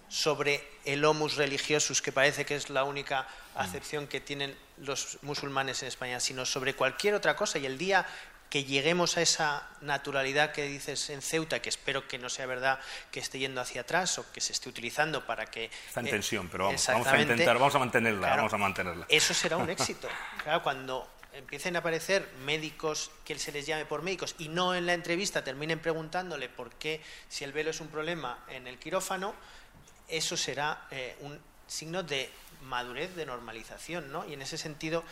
sobre el homus religiosus, que parece que es la única acepción que tienen los musulmanes en España, sino sobre cualquier otra cosa. Y el día que lleguemos a esa naturalidad que dices en Ceuta, que espero que no sea verdad que esté yendo hacia atrás o que se esté utilizando para que... Está en eh, tensión, pero vamos, a intentar, vamos a mantenerla, vamos a mantenerla. Eso será un éxito. Claro, cuando empiecen a aparecer médicos que se les llame por médicos y no en la entrevista terminen preguntándole por qué, si el velo es un problema en el quirófano, eso será eh, un signo de madurez, de normalización, ¿no? Y en ese sentido,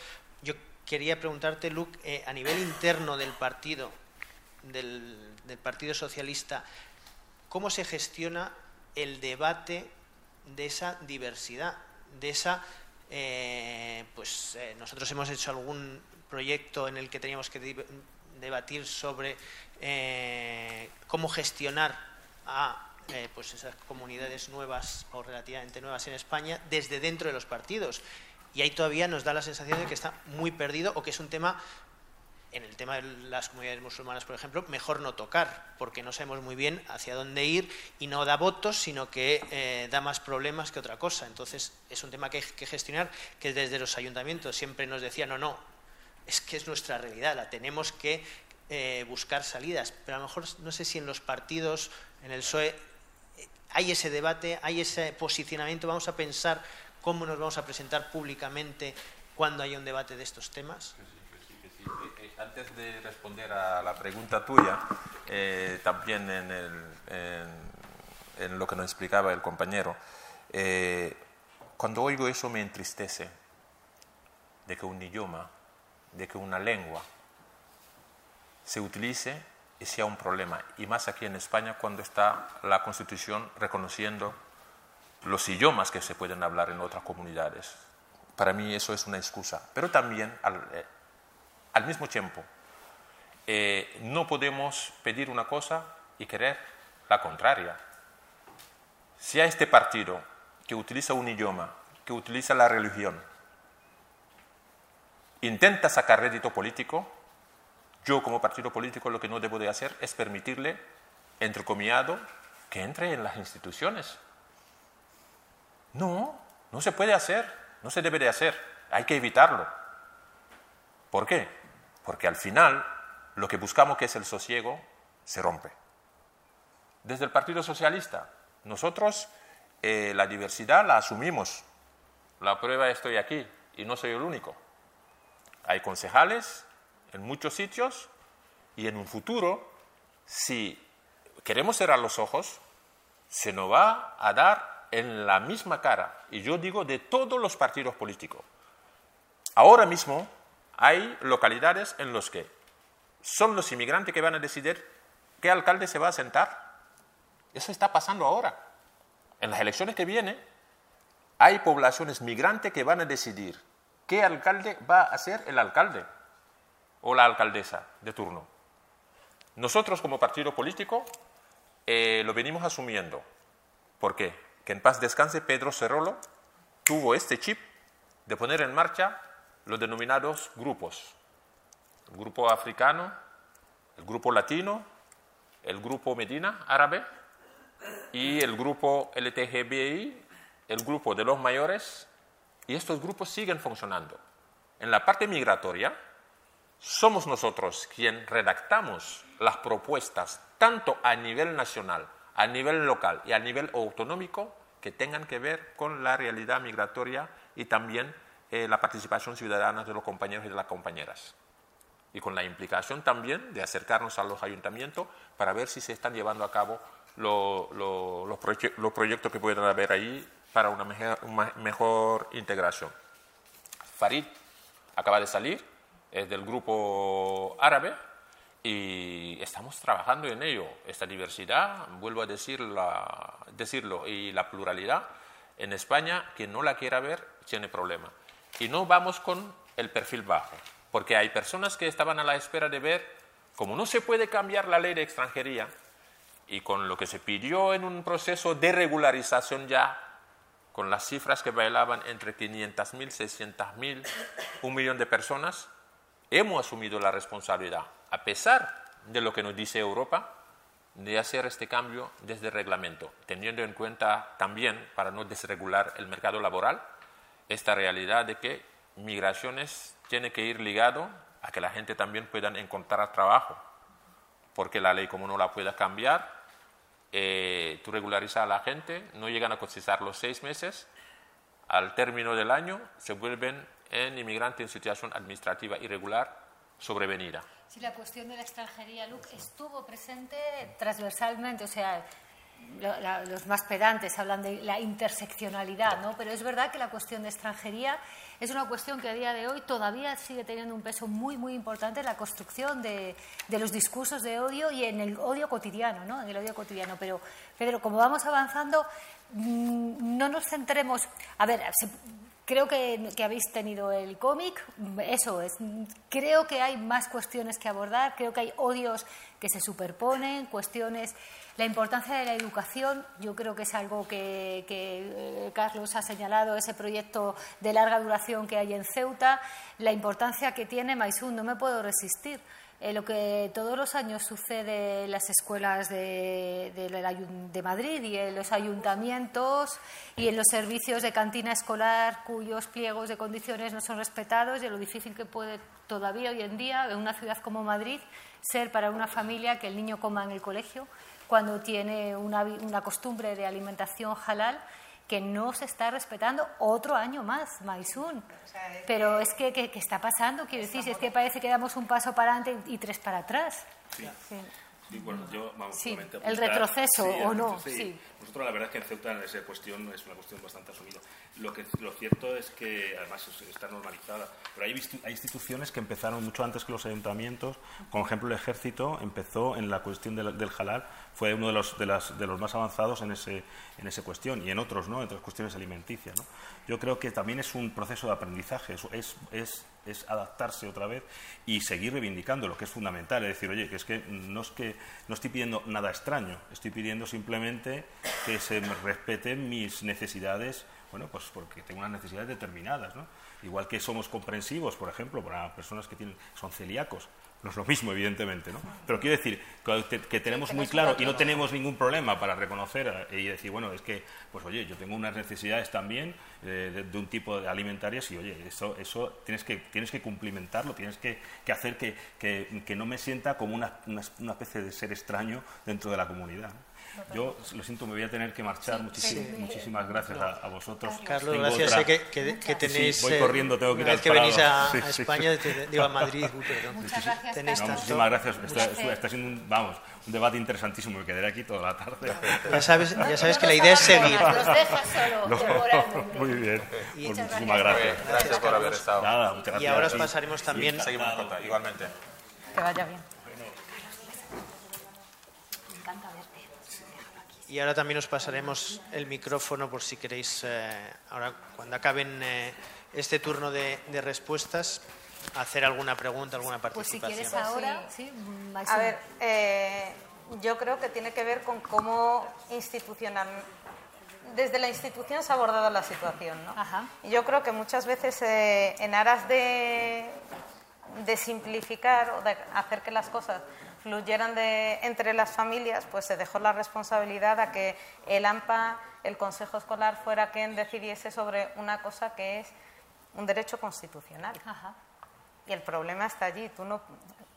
yo quería preguntarte, Luke, eh, a nivel interno del partido, del, Partido Socialista, ¿cómo se gestiona el debate de esa diversidad, de esa eh, pues eh, nosotros hemos hecho algún proyecto en el que teníamos que debatir sobre cómo gestionar a pues esas comunidades nuevas o relativamente nuevas en España desde dentro de los partidos y ahí todavía nos da la sensación de que está muy perdido o que es un tema, en el tema de las comunidades musulmanas, por ejemplo, mejor no tocar, porque no sabemos muy bien hacia dónde ir y no da votos, sino que eh, da más problemas que otra cosa. Entonces, es un tema que hay que gestionar, que desde los ayuntamientos siempre nos decían, no, no, es que es nuestra realidad, la tenemos que eh, buscar salidas. Pero a lo mejor no sé si en los partidos, en el PSOE, eh, hay ese debate, hay ese posicionamiento, vamos a pensar cómo nos vamos a presentar públicamente cuando haya un debate de estos temas? eh, antes de responder a la pregunta tuya, eh, también en, en, lo que nos explicaba el compañero, cuando oigo eso me entristece de que un idioma, de que una lengua se utilice y sea un problema. Y más aquí en España cuando está la Constitución reconociendo los idiomas que se pueden hablar en otras comunidades. Para mí eso es una excusa. Pero también, al, eh, mismo tiempo, eh, no podemos pedir una cosa y querer la contraria. Si a este partido que utiliza un idioma, que utiliza la religión, intenta sacar rédito político, yo como partido político lo que no debo de hacer es permitirle, entrecomillado, que entre en las instituciones. No, no se puede hacer, no se debe de hacer, hay que evitarlo. ¿Por qué? Porque al final lo que buscamos que es el sosiego se rompe. Desde el Partido Socialista, nosotros eh, la diversidad la asumimos. La prueba estoy aquí y no soy el único. Hay concejales en muchos sitios y en un futuro, si queremos cerrar los ojos, se nos va a dar en la misma cara, y yo digo de todos los partidos políticos. Ahora mismo hay localidades en las que son los inmigrantes que van a decidir qué alcalde se va a sentar. Eso está pasando ahora. En las elecciones que vienen hay poblaciones migrantes que van a decidir qué alcalde va a ser el alcalde o la alcaldesa de turno. Nosotros como partido político eh, lo venimos asumiendo. ¿Por qué? Que en paz descanse Pedro Cerrolo tuvo este chip de poner en marcha los denominados grupos. El grupo africano, el grupo latino, el grupo Medina árabe y el grupo LTGBI, el grupo de los mayores y estos grupos siguen funcionando. En la parte migratoria, somos nosotros quienes redactamos las propuestas, tanto a nivel nacional, a nivel local y a nivel autonómico, que tengan que ver con la realidad migratoria y también eh, la participación ciudadana de los compañeros y de las compañeras. Y con la implicación también de acercarnos a los ayuntamientos para ver si se están llevando a cabo los, los proyectos que puedan haber ahí para una mejor, integración. Farid acaba de salir, es del grupo árabe y estamos trabajando en ello. Esta diversidad, vuelvo a decir decirlo, y la pluralidad en España, quien no la quiera ver, tiene problema. Y no vamos con el perfil bajo, porque hay personas que estaban a la espera de ver, como no se puede cambiar la ley de extranjería, y con lo que se pidió en un proceso de regularización ya con las cifras que bailaban entre 500.000, 600.000, un millón de personas, hemos asumido la responsabilidad, a pesar de lo que nos dice Europa, de hacer este cambio desde el reglamento, teniendo en cuenta también, para no desregular el mercado laboral, esta realidad de que migraciones tiene que ir ligado a que la gente también pueda encontrar trabajo, porque la ley como no la pueda cambiar, eh, tú regularizas a la gente, no llegan a cotizar los seis meses, al término del año se vuelven en inmigrante en situación administrativa irregular sobrevenida. Sí, la cuestión de la extranjería, Luke, estuvo presente transversalmente, o sea, los más pedantes hablan de la interseccionalidad, ¿no? Pero es verdad que la cuestión de extranjería es una cuestión que a día de hoy todavía sigue teniendo un peso muy, muy importante en la construcción de, los discursos de odio y en el odio cotidiano, ¿no? En el odio cotidiano. Pero, Pedro, como vamos avanzando, mm, no nos centremos. A ver, creo que, habéis tenido el cómic, eso es. Creo que hay más cuestiones que abordar, creo que hay odios que se superponen, cuestiones la importancia de la educación, yo creo que es algo que, eh, Carlos ha señalado, ese proyecto de larga duración que hay en Ceuta, la importancia que tiene Maisún, no me puedo resistir. Eh, lo que todos los años sucede en las escuelas de, de, Madrid y en los ayuntamientos y en los servicios de cantina escolar cuyos pliegos de condiciones no son respetados y lo difícil que puede todavía hoy en día en una ciudad como Madrid ser para una familia que el niño coma en el colegio cuando tiene una, costumbre de alimentación halal que no se está respetando otro año más, Maisun. Pero es que, ¿qué está pasando? Quiero decir, es que parece que damos un paso para adelante y tres para atrás. Sí. Sí, bueno, yo, vamos, sí, el retroceso o no. Sí. Nosotros la verdad es que en Ceuta esa cuestión es una cuestión bastante asumida. Lo, que, lo cierto es que además está normalizada. Pero hay, hay instituciones que empezaron mucho antes que los ayuntamientos. Por ejemplo, el ejército empezó en la cuestión del, del halal, fue uno de los, de, las, de los más avanzados en, ese, en esa cuestión y en otros, ¿no? en otras cuestiones alimenticias. ¿no? Yo creo que también es un proceso de aprendizaje, es, es, es adaptarse otra vez y seguir reivindicando lo que es fundamental. Es decir, oye, que es que no es que no estoy pidiendo nada extraño, estoy pidiendo simplemente que se respeten mis necesidades, bueno, pues porque tengo unas necesidades determinadas, ¿no? Igual que somos comprensivos, por ejemplo, para personas que tienen, son celíacos, no es lo mismo, evidentemente, ¿no? Pero quiero decir que, tenemos muy claro y no tenemos ningún problema para reconocer y decir, bueno, es que, pues oye, yo tengo unas necesidades también eh, de, un tipo de alimentarias y, oye, eso, eso tienes, que, tienes que cumplimentarlo, tienes que, hacer que, que, no me sienta como una, una, especie de ser extraño dentro de la comunidad. Yo lo siento, me voy a tener que marchar. Muchísimas gracias a, vosotros. Carlos, gracias. Sé que, que, tenéis. voy corriendo, tengo que ir al que venís a, España, digo a Madrid. Muchas gracias. Tenéis muchísimas gracias. Está, siendo un, vamos, un debate interesantísimo. Me quedaré aquí toda la tarde. Ya sabes, ya sabes que la idea es seguir. Los dejas solo, Muy bien. Pues muchísimas gracias. Gracias por haber estado. Nada, muchas gracias. Y ahora os pasaremos también. Seguimos en contacto, igualmente. Que vaya bien. Y ahora también os pasaremos el micrófono por si queréis, eh, ahora cuando acaben eh, este turno de, respuestas, hacer alguna pregunta, alguna participación. Pues si quieres ahora, sí. A ver, eh, yo creo que tiene que ver con cómo institucional, desde la institución se ha abordado la situación. ¿no? Yo creo que muchas veces en aras de, de simplificar o de hacer que las cosas fluyeran de, entre las familias, pues se dejó la responsabilidad a que el AMPA, el Consejo Escolar, fuera quien decidiese sobre una cosa que es un derecho constitucional. Y el problema está allí. Tú no,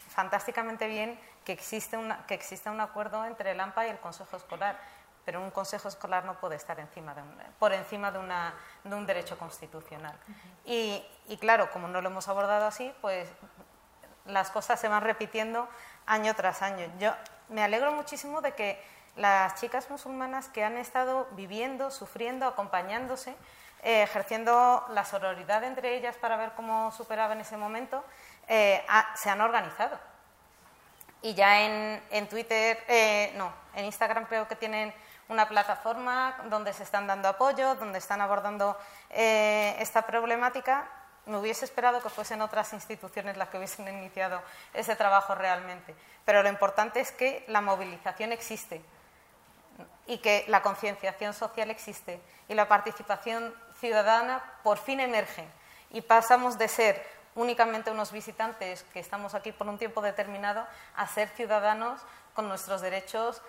fantásticamente bien que existe, una, que exista un acuerdo entre el AMPA y el Consejo Escolar, pero un Consejo Escolar no puede estar encima de por encima de, una, de, un derecho constitucional. y, y claro, como no lo hemos abordado así, pues las cosas se van repitiendo año tras año. Yo me alegro muchísimo de que las chicas musulmanas que han estado viviendo, sufriendo, acompañándose, eh, ejerciendo la sororidad entre ellas para ver cómo superaban ese momento, eh, se han organizado. Y ya en, Twitter, eh, no, en Instagram creo que tienen una plataforma donde se están dando apoyo, donde están abordando esta problemática me hubiese esperado que fuesen otras instituciones las que hubiesen iniciado ese trabajo realmente. Pero lo importante es que la movilización existe y que la concienciación social existe y la participación ciudadana por fin emerge y pasamos de ser únicamente unos visitantes que estamos aquí por un tiempo determinado a ser ciudadanos con nuestros derechos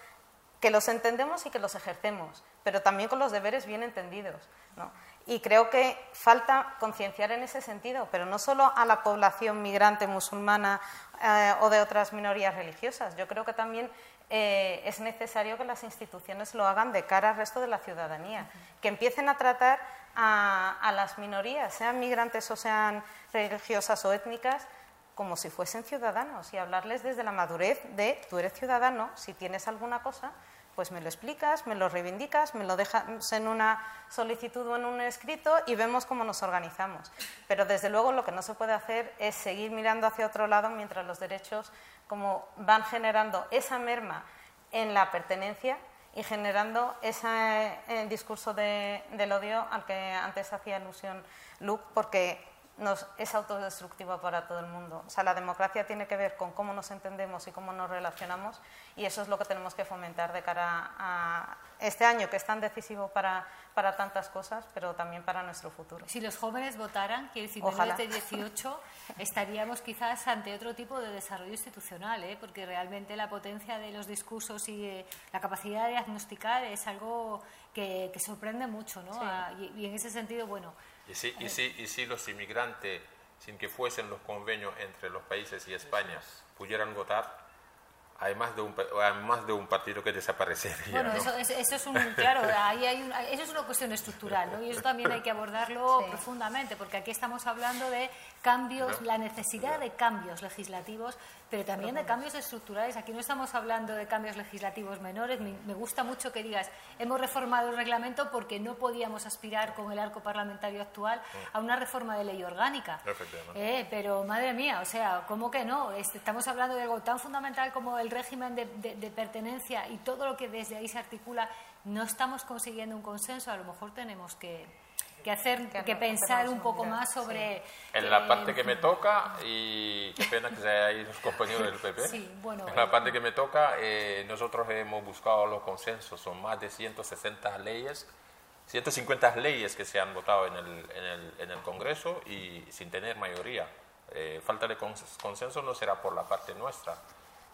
que los entendemos y que los ejercemos, pero también con los deberes bien entendidos. ¿no? Y creo que falta concienciar en ese sentido, pero no solo a la población migrante musulmana eh, o de otras minorías religiosas. Yo creo que también eh, es necesario que las instituciones lo hagan de cara al resto de la ciudadanía, que empiecen a tratar a, a las minorías, sean migrantes o sean religiosas o étnicas, como si fuesen ciudadanos y hablarles desde la madurez de tú eres ciudadano, si tienes alguna cosa, pues me lo explicas, me lo reivindicas, me lo dejas en una solicitud o en un escrito y vemos cómo nos organizamos. Pero desde luego lo que no se puede hacer es seguir mirando hacia otro lado mientras los derechos como van generando esa merma en la pertenencia y generando ese eh, discurso del odio al que antes hacía alusión Luke, porque es autodestructiva para todo el mundo. O sea, la democracia tiene que ver con cómo nos entendemos y cómo nos relacionamos y eso es lo que tenemos que fomentar de cara a este año que es tan decisivo para, para tantas cosas, pero también para nuestro futuro. Si los jóvenes votaran, quiere decir, en de 18, estaríamos quizás ante otro tipo de desarrollo institucional, ¿eh? porque realmente la potencia de los discursos y la capacidad de diagnosticar es algo que, sorprende mucho, ¿no? y en ese sentido, bueno, ¿Y si, y, si, y si los inmigrantes, sin que fuesen los convenios entre los países y España, pudieran votar, hay más de un, hay más de un partido que desaparecería. Bueno, ¿no? eso, es- eso es un, claro, ahí hay un- eso es una cuestión estructural, ¿no? Y eso también hay que abordarlo Sí. profundamente, porque aquí estamos hablando de cambios, la necesidad de cambios legislativos, pero también de cambios estructurales. Aquí no estamos hablando de cambios legislativos menores. Me, gusta mucho que digas, hemos reformado el reglamento porque no podíamos aspirar con el arco parlamentario actual a una reforma de ley orgánica. Eh, pero madre mía, o sea, ¿cómo que no? Este, Estamos hablando de algo tan fundamental como el régimen de, de- de pertenencia y todo lo que desde ahí se articula. No estamos consiguiendo un consenso. A lo mejor tenemos que, que hacer, Que que no, pensar un poco mirar, más sobre. En la parte que me toca, y qué pena que se haya ido los compañeros del PP, Sí, bueno, en la parte que me toca, eh, nosotros hemos buscado los consensos, son más de 160 leyes, 150 leyes que se han votado en el, en el, en el Congreso y sin tener mayoría. Eh, falta de cons- consenso no será por la parte nuestra,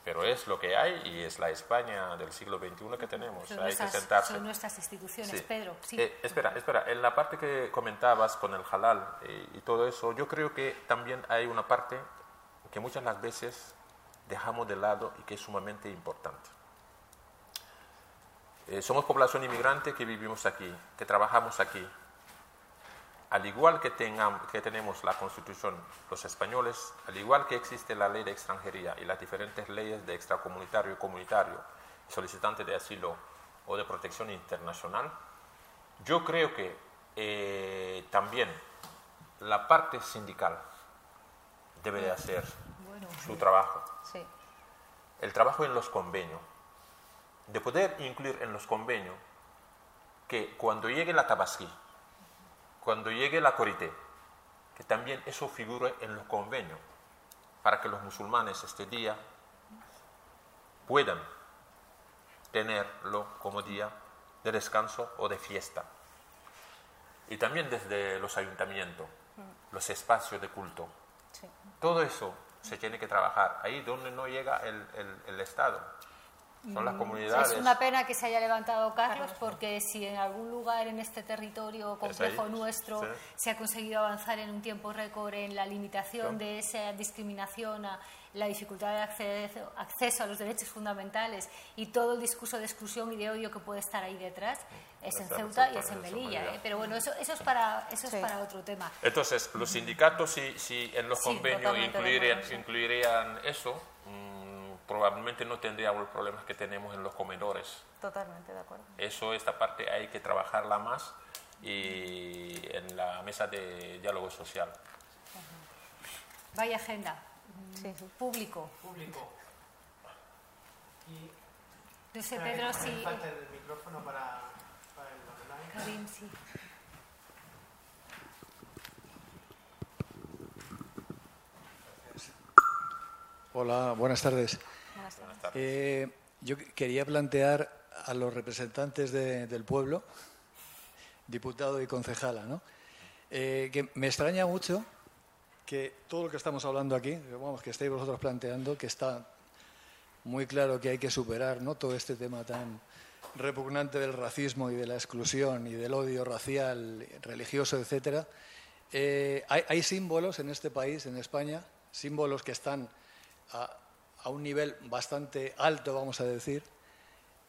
pero es lo que hay y es la España del siglo XXI que tenemos. son, hay nuestras, que sentarse. son nuestras instituciones, Sí. Pedro. Sí. Eh, espera, espera. En la parte que comentabas con el halal eh, y todo eso, yo creo que también hay una parte que muchas las veces dejamos de lado y que es sumamente importante. Eh, somos población inmigrante que vivimos aquí, que trabajamos aquí. Al igual que, tengam- que tenemos la Constitución los españoles, al igual que existe la ley de extranjería y las diferentes leyes de extracomunitario y comunitario, solicitante de asilo o de protección internacional, yo creo que eh, también la parte sindical debe de hacer Bueno, su trabajo Sí. el trabajo en los convenios, de poder incluir en los convenios que cuando llegue la tabasquí, cuando llegue la corité, que también eso figure en los convenios, para que los musulmanes este día puedan tenerlo como día de descanso o de fiesta. Y también desde los ayuntamientos, los espacios de culto, Sí. todo eso se tiene que trabajar ahí donde no llega el, el- el Estado. Son las comunidades. Es una pena que se haya levantado Carlos, porque si en algún lugar en este territorio complejo ahí, nuestro sí. se ha conseguido avanzar en un tiempo récord en la limitación Sí. de esa discriminación, a la dificultad de acceso, acceso a los derechos fundamentales y todo el discurso de exclusión y de odio que puede estar ahí detrás, es en Ceuta y es en Melilla. ¿eh? Pero bueno, eso, eso es para, eso es Sí. para otro tema. Entonces, los sindicatos, si, si en los Sí, convenios incluirían, eso, mm, probablemente no tendríamos los problemas que tenemos en los comedores. Totalmente de acuerdo. Eso, esta parte hay que trabajarla más y en la mesa de diálogo social. Vaya agenda. Sí, sí. Público. Público. Y No sé, Pedro, si... Falta el micrófono para, para el online. Karim, sí. Hola, buenas tardes. Buenas tardes. Eh, yo qu- quería plantear a los representantes de- del pueblo, diputado y concejala, ¿no? Eh, que me extraña mucho que todo lo que estamos hablando aquí, que vamos, que estéis vosotros planteando, que está muy claro que hay que superar ¿no? todo este tema tan repugnante del racismo y de la exclusión y del odio racial, religioso, etcétera. Eh, hay, hay símbolos en este país, en España, símbolos que están a, a un nivel bastante alto, vamos a decir,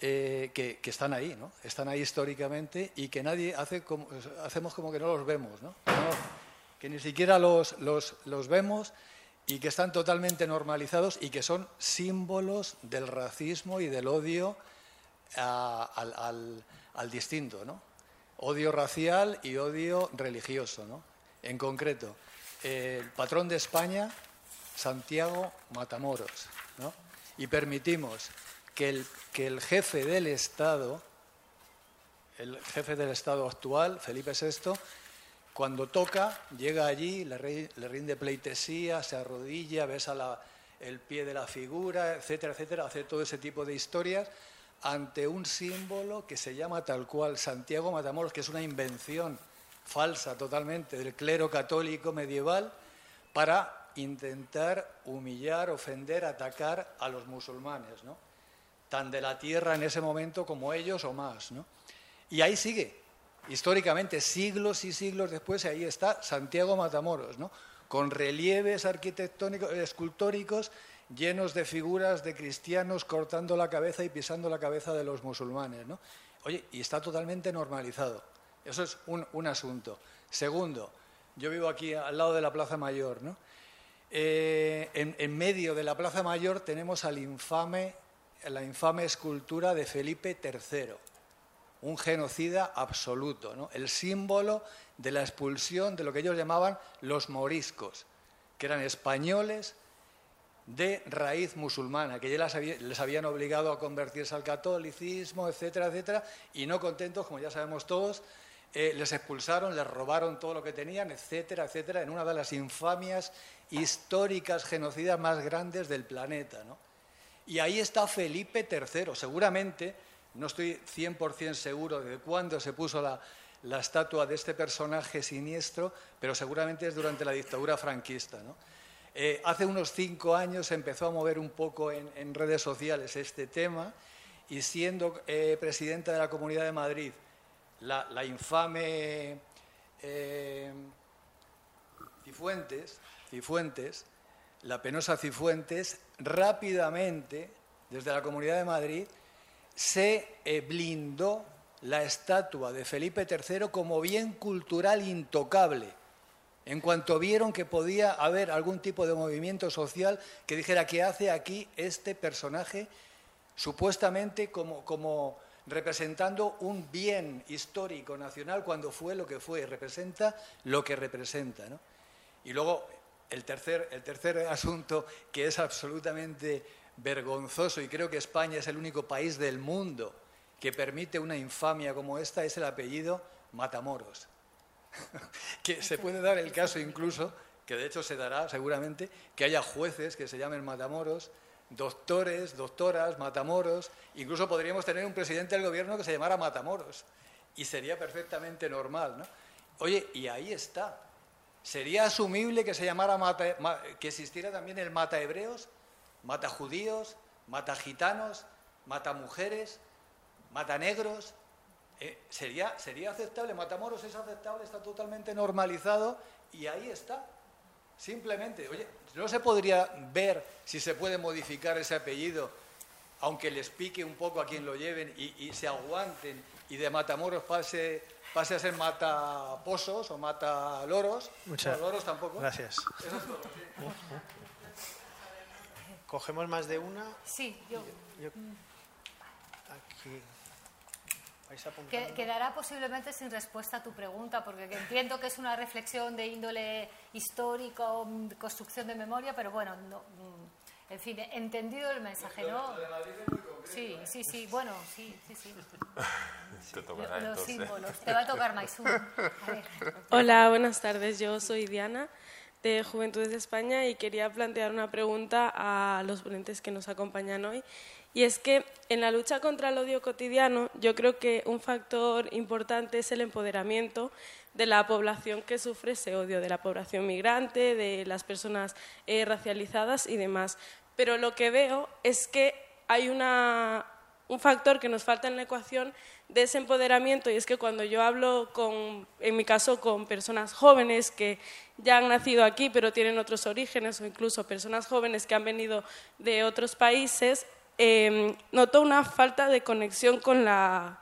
eh, que, están ahí, ¿no? Están ahí históricamente y que nadie hace como, hacemos como que no los vemos, ¿no? Que, ni siquiera los, los, vemos y que están totalmente normalizados y que son símbolos del racismo y del odio al- al distinto, ¿no? Odio racial y odio religioso, ¿no? En concreto, eh, el patrón de España, Santiago Matamoros, ¿no? Y permitimos que el, que el jefe del Estado, el jefe del Estado actual, Felipe VI, cuando toca, llega allí, le, rinde pleitesía, se arrodilla, besa el pie de la figura, etcétera, etcétera, hace todo ese tipo de historias ante un símbolo que se llama tal cual Santiago Matamoros, que es una invención falsa totalmente del clero católico medieval para intentar humillar, ofender, atacar a los musulmanes, ¿no? tan de la tierra en ese momento como ellos o más. ¿no? Y ahí sigue, históricamente, siglos y siglos después, ahí está Santiago Matamoros, ¿no? con relieves arquitectónicos, escultóricos llenos de figuras de cristianos cortando la cabeza y pisando la cabeza de los musulmanes. ¿no? Oye, y está totalmente normalizado. Eso es un, asunto. Segundo, yo vivo aquí al lado de la Plaza Mayor. ¿no? Eh, en, medio de la Plaza Mayor tenemos al la infame escultura de Felipe III, un genocida absoluto, ¿no? el símbolo de la expulsión de lo que ellos llamaban los moriscos, que eran españoles de raíz musulmana, que ya les habían obligado a convertirse al catolicismo, etcétera, etcétera, y no contentos, como ya sabemos todos, eh, les expulsaron, les robaron todo lo que tenían, etcétera, etcétera, en una de las infamias históricas genocidas más grandes del planeta. Y ahí está Felipe III, seguramente, no estoy 100% seguro de cuándo se puso la, la estatua de este personaje siniestro, pero seguramente es durante la dictadura franquista. Eh, hace unos cinco años empezó a mover un poco en, redes sociales este tema y siendo eh, presidenta de la Comunidad de Madrid, la, infame eh, Cifuentes, Cifuentes, la penosa Cifuentes, rápidamente, desde la Comunidad de Madrid, se blindó la estatua de Felipe III como bien cultural intocable. En cuanto vieron que podía haber algún tipo de movimiento social que dijera qué hace aquí este personaje supuestamente como, como representando un bien histórico nacional cuando fue lo que fue, representa lo que representa. Y luego el tercer, el tercer asunto que es absolutamente vergonzoso y creo que España es el único país del mundo que permite una infamia como esta es el apellido Matamoros. que se puede dar el caso incluso, que de hecho se dará seguramente, que haya jueces que se llamen Matamoros, doctores, doctoras, Matamoros, incluso podríamos tener un presidente del gobierno que se llamara Matamoros, y sería perfectamente normal. ¿no? Oye, y ahí está. ¿Sería asumible que se llamara que existiera también el mata hebreos, mata judíos, mata gitanos, mata mujeres? mata negros, eh, ¿sería, ¿sería aceptable? Matamoros es aceptable, está totalmente normalizado y ahí está. Simplemente, oye, no se podría ver si se puede modificar ese apellido, aunque les pique un poco a quien lo lleven y, se aguanten y de Matamoros pase, pase a ser mataposos o mataloros. Muchas loros tampoco. Gracias. ¿Cogemos más de una? Sí, yo. aquí quedará posiblemente sin respuesta a tu pregunta, porque entiendo que es una reflexión de índole histórico, construcción de memoria, pero bueno, mm, en fin, entendido el mensaje, ¿no? Sí, sí, sí, bueno, sí, sí, sí. Te tocará, Los símbolos. Te va a tocar Maisú. Hola, buenas tardes. Yo soy Diana de Juventudes de España y quería plantear una pregunta a los ponentes que nos acompañan hoy y es que en la lucha contra el odio cotidiano yo creo que un factor importante es el empoderamiento de la población que sufre ese odio, de la población migrante, de las personas eh, racializadas y demás. Pero lo que veo es que hay un factor que nos falta en la ecuación de ese empoderamiento y es que cuando yo hablo con, en mi caso, con personas jóvenes que ya han nacido aquí pero tienen otros orígenes o incluso personas jóvenes que han venido de otros países, eh, noto una falta de conexión con la,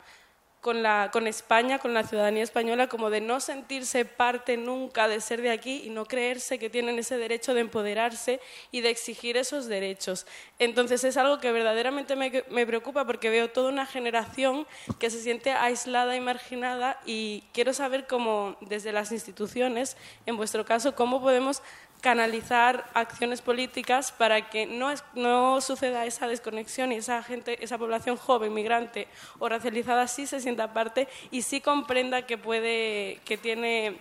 con, la, con España, con la ciudadanía española, como de no sentirse parte nunca de ser de aquí y no creerse que tienen ese derecho de empoderarse y de exigir esos derechos. Entonces es algo que verdaderamente me, me preocupa porque veo toda una generación que se siente aislada y marginada y quiero saber cómo desde las instituciones, en vuestro caso, cómo podemos canalizar acciones políticas para que no, no, suceda esa desconexión y esa gente, esa población joven, migrante o racializada sí se sienta parte y sí comprenda que puede, que tiene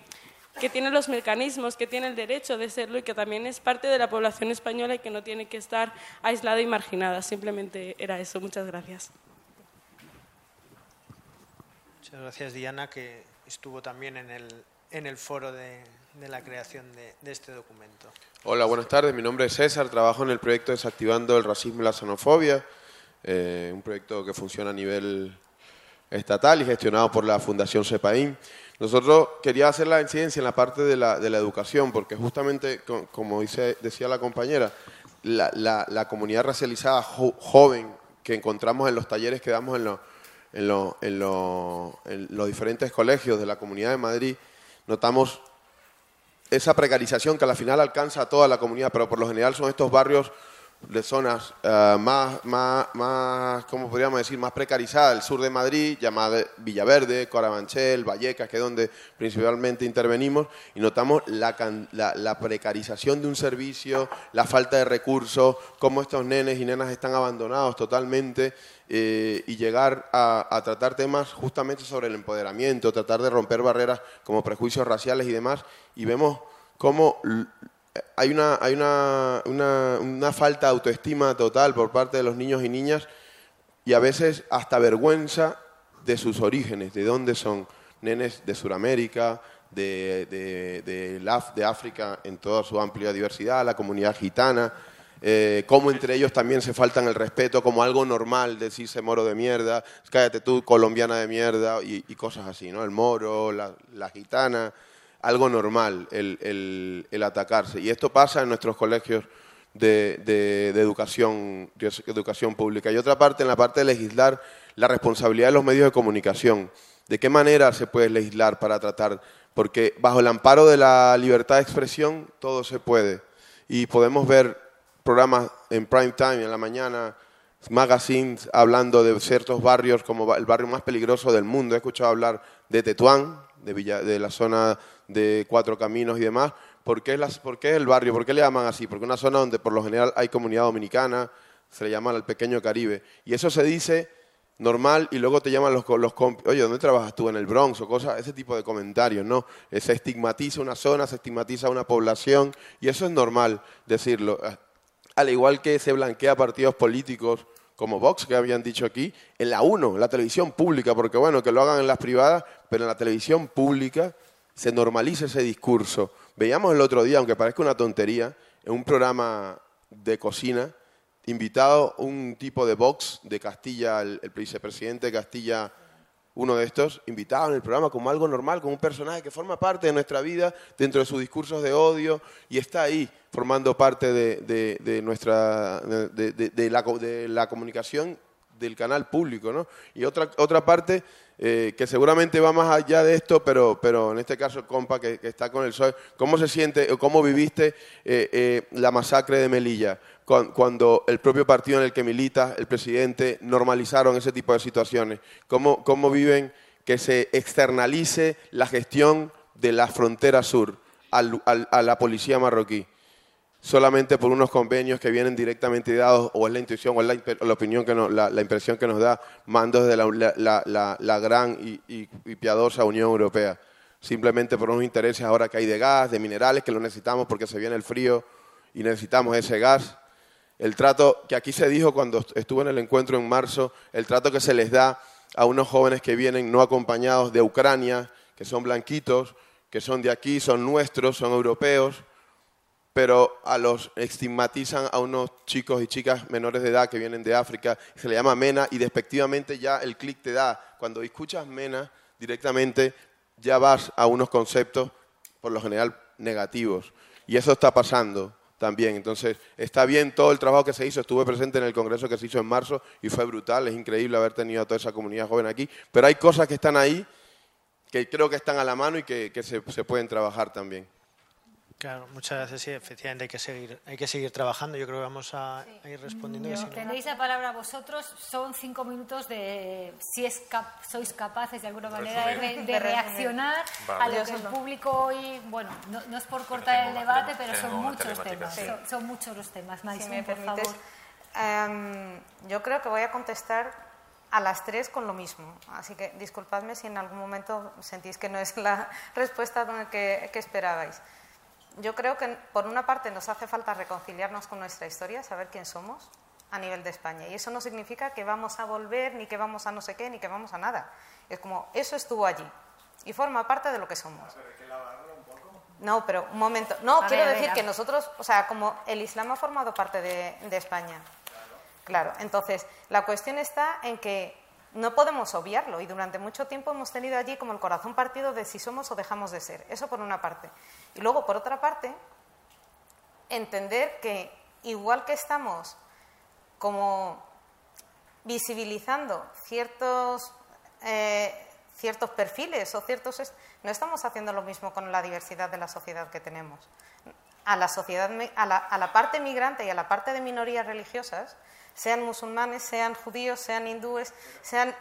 que tiene los mecanismos, que tiene el derecho de serlo y que también es parte de la población española y que no tiene que estar aislada y marginada. Simplemente era eso. Muchas gracias. Muchas gracias, Diana, que estuvo también en el, en el foro de, de la creación de, este documento. Hola, buenas tardes. Mi nombre es César. Trabajo en el proyecto Desactivando el Racismo y la Xenofobia, eh, un proyecto que funciona a nivel estatal y gestionado por la Fundación CEPAIN. Nosotros quería hacer la incidencia en la parte de la, de la educación, porque justamente, como dice, decía la compañera, la, comunidad racializada joven que encontramos en los talleres que damos en, en, los diferentes colegios de la Comunidad de Madrid, notamos esa precarización que al final alcanza a toda la comunidad, pero por lo general son estos barrios de zonas uh, más, más, más, ¿cómo podríamos decir?, más precarizadas, el sur de Madrid, llamada Villaverde, Corabanchel, Vallecas, que es donde principalmente intervenimos, y notamos la, la, precarización de un servicio, la falta de recursos, cómo estos nenes y nenas están abandonados totalmente, eh, y llegar a, tratar temas justamente sobre el empoderamiento, tratar de romper barreras como prejuicios raciales y demás, y vemos cómo hay una, hay una, una, falta de autoestima total por parte de los niños y niñas y a veces hasta vergüenza de sus orígenes, de dónde son nenes de Sudamérica, de, de, de, África en toda su amplia diversidad, la comunidad gitana, eh, cómo entre ellos también se faltan el respeto como algo normal, decirse moro de mierda, cállate tú, colombiana de mierda y, cosas así, ¿no? El moro, la, la gitana, algo normal el, el, atacarse. Y esto pasa en nuestros colegios de, de, educación, de educación pública. Y otra parte, en la parte de legislar, la responsabilidad de los medios de comunicación. ¿De qué manera se puede legislar para tratar? Porque bajo el amparo de la libertad de expresión todo se puede. Y podemos ver programas en prime time, en la mañana, magazines hablando de ciertos barrios como el barrio más peligroso del mundo. He escuchado hablar de Tetuán, de, de la zona de Cuatro Caminos y demás. ¿Por qué, las, ¿Por qué el barrio? ¿Por qué le llaman así? Porque es una zona donde por lo general hay comunidad dominicana, se le llama el pequeño Caribe. Y eso se dice normal y luego te llaman los, los oye, ¿dónde trabajas tú? En el Bronx o cosas, ese tipo de comentarios, ¿no? Eh, se estigmatiza una zona, se estigmatiza una población y eso es normal decirlo. Al igual que se blanquea partidos políticos como Vox, que habían dicho aquí, en la 1, en la televisión pública, porque bueno, que lo hagan en las privadas, pero en la televisión pública se normalice ese discurso. Veíamos el otro día, aunque parezca una tontería, en un programa de cocina, invitado un tipo de Vox de Castilla, el, vicepresidente de Castilla, uno de estos, invitado en el programa como algo normal, como un personaje que forma parte de nuestra vida dentro de sus discursos de odio y está ahí formando parte de, nuestra de, la, de la comunicación del canal público, ¿no? Y otra, otra parte eh, que seguramente va más allá de esto, pero, pero en este caso compa que, está con el PSOE, ¿cómo se siente o cómo viviste eh, eh, la masacre de Melilla? Cuando, el propio partido en el que milita, el presidente, normalizaron ese tipo de situaciones. ¿Cómo, cómo viven que se externalice la gestión de la frontera sur a la policía marroquí? Solamente por unos convenios que vienen directamente dados, o es la intuición, o es la, opinión que la, impresión que nos da mandos de la, gran y, piadosa Unión Europea. Simplemente por unos intereses ahora que hay de gas, de minerales, que lo necesitamos porque se viene el frío y necesitamos ese gas. El trato que aquí se dijo cuando estuve en el encuentro en marzo, el trato que se les da a unos jóvenes que vienen no acompañados de Ucrania, que son blanquitos, que son de aquí, son nuestros, son europeos, pero a los estigmatizan a unos chicos y chicas menores de edad que vienen de África, se le llama MENA y despectivamente ya el clic te da. Cuando escuchas MENA, directamente ya vas a unos conceptos, por lo general, negativos. Y eso está pasando también. Entonces, está bien todo el trabajo que se hizo. Estuve presente en el congreso que se hizo en marzo y fue brutal. Es increíble haber tenido a toda esa comunidad joven aquí. Pero hay cosas que están ahí que creo que están a la mano y que, se pueden trabajar también. Claro, muchas gracias. Sí, efectivamente hay que seguir, hay que seguir trabajando. Yo creo que vamos a, ir respondiendo. Tenéis la palabra vosotros. Son cinco minutos de si es sois capaces de alguna manera de, reaccionar a lo que el público hoy. Bueno, no, es por cortar el debate, pero son muchos temas. Son, muchos los temas. si me por favor. Em, yo creo que voy a contestar a las tres con lo mismo. Así que disculpadme si en algún momento sentís que no es la respuesta que, que esperabais yo creo que por una parte nos hace falta reconciliarnos con nuestra historia, saber quién somos a nivel de España. Y eso no significa que vamos a volver, ni que vamos a no sé qué, ni que vamos a nada. Es como, eso estuvo allí y forma parte de lo que somos. No, pero un momento. No, quiero decir que nosotros, o sea, como el Islam ha formado parte de, de España. Claro, entonces la cuestión está en que no podemos obviarlo y durante mucho tiempo hemos tenido allí como el corazón partido de si somos o dejamos de ser. Eso por una parte. Y luego, por otra parte, entender que igual que estamos como visibilizando ciertos, eh, ciertos perfiles o ciertos... No estamos haciendo lo mismo con la diversidad de la sociedad que tenemos. A la, sociedad, a la, a la parte migrante y a la parte de minorías religiosas, sean musulmanes, sean judíos, sean hindúes, sean,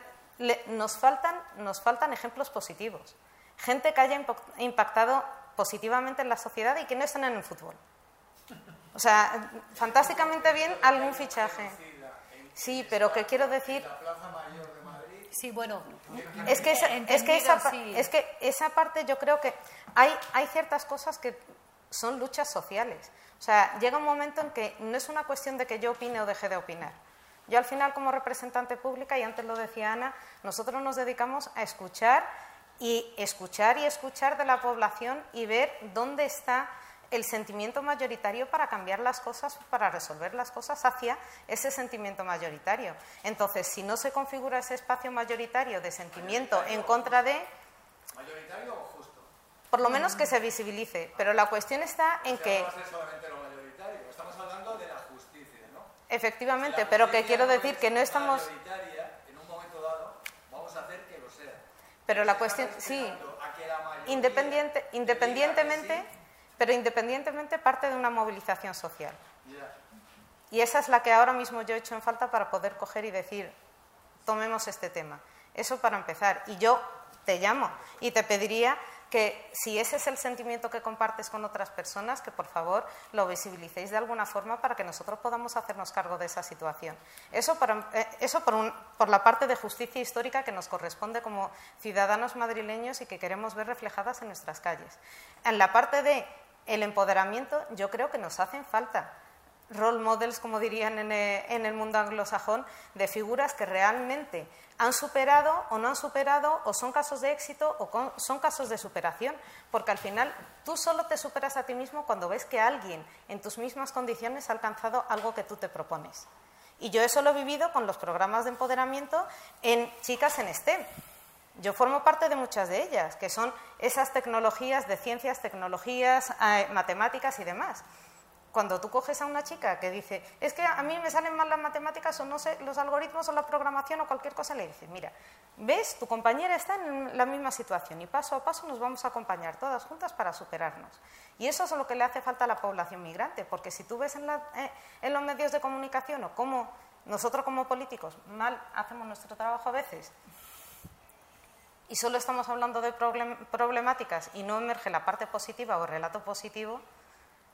nos, faltan, nos faltan ejemplos positivos. Gente que haya impactado positivamente en la sociedad y que no estén en el fútbol. O sea, fantásticamente bien algún fichaje. Sí, pero ¿qué quiero decir? Sí, bueno. Es que, esa, es, que esa, es que esa parte yo creo que hay, hay ciertas cosas que son luchas sociales. O sea, llega un momento en que no es una cuestión de que yo opine o deje de opinar. Yo al final como representante pública, y antes lo decía Ana, nosotros nos dedicamos a escuchar y escuchar y escuchar de la población y ver dónde está el sentimiento mayoritario para cambiar las cosas, para resolver las cosas hacia ese sentimiento mayoritario. Entonces, si no se configura ese espacio mayoritario de sentimiento en contra de... ¿Mayoritario? Por lo menos que se visibilice, pero la cuestión está en que... No solamente lo mayoritario, estamos hablando de la justicia, ¿no? Efectivamente, pero que quiero decir que no estamos... En un momento dado, vamos a hacer que lo sea. Pero la cuestión, sí, independiente, independientemente pero independientemente parte de una movilización social. Y esa es la que ahora mismo yo he hecho en falta para poder coger y decir, tomemos este tema. Eso para empezar. Y yo te llamo y te pediría que si ese es el sentimiento que compartes con otras personas, que por favor lo visibilicéis de alguna forma para que nosotros podamos hacernos cargo de esa situación. Eso, eh, eso por, por, la parte de justicia histórica que nos corresponde como ciudadanos madrileños y que queremos ver reflejadas en nuestras calles. En la parte de el empoderamiento yo creo que nos hacen falta role models, como dirían en el, mundo anglosajón, de figuras que realmente han superado o no han superado, o son casos de éxito o son casos de superación, porque al final tú solo te superas a ti mismo cuando ves que alguien en tus mismas condiciones ha alcanzado algo que tú te propones. Y yo eso lo he vivido con los programas de empoderamiento en chicas en STEM. Yo formo parte de muchas de ellas, que son esas tecnologías de ciencias, tecnologías, eh, matemáticas y demás. Cuando tú coges a una chica que dice, es que a mí me salen mal las matemáticas o no sé, los algoritmos o la programación o cualquier cosa, le dices, mira, ves, tu compañera está en la misma situación y paso a paso nos vamos a acompañar todas juntas para superarnos. Y eso es lo que le hace falta a la población migrante, porque si tú ves en, eh, los medios de comunicación o cómo nosotros como políticos mal hacemos nuestro trabajo a veces, y solo estamos hablando de problemáticas y no emerge la parte positiva o el relato positivo,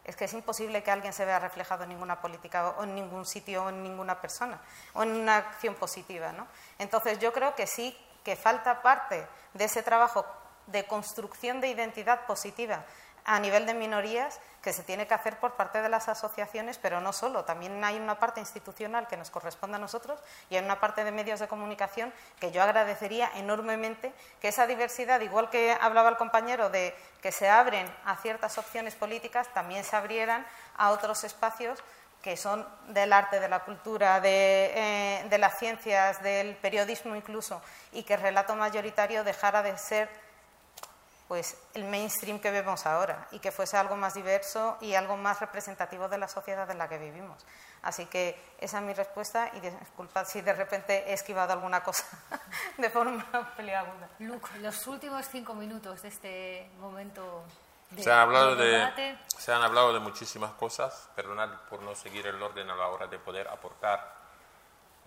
es que es imposible que alguien se vea reflejado en ninguna política o en ningún sitio o en ninguna persona o en una acción positiva. ¿no? Entonces yo creo que sí que falta parte de ese trabajo de construcción de identidad positiva a nivel de minorías que se tiene que hacer por parte de las asociaciones, pero no solo, también hay una parte institucional que nos corresponde a nosotros y hay una parte de medios de comunicación que yo agradecería enormemente que esa diversidad, igual que hablaba el compañero de que se abren a ciertas opciones políticas, también se abrieran a otros espacios que son del arte, de la cultura, de, eh, de las ciencias, del periodismo incluso, y que el relato mayoritario dejara de ser pues el mainstream que vemos ahora y que fuese algo más diverso y algo más representativo de la sociedad en la que vivimos. Así que esa es mi respuesta y disculpad si de repente he esquivado alguna cosa de forma peliaguda. Luke, los últimos cinco minutos de este momento de, se han hablado de, Se han hablado de muchísimas cosas, perdonad por no seguir el orden a la hora de poder aportar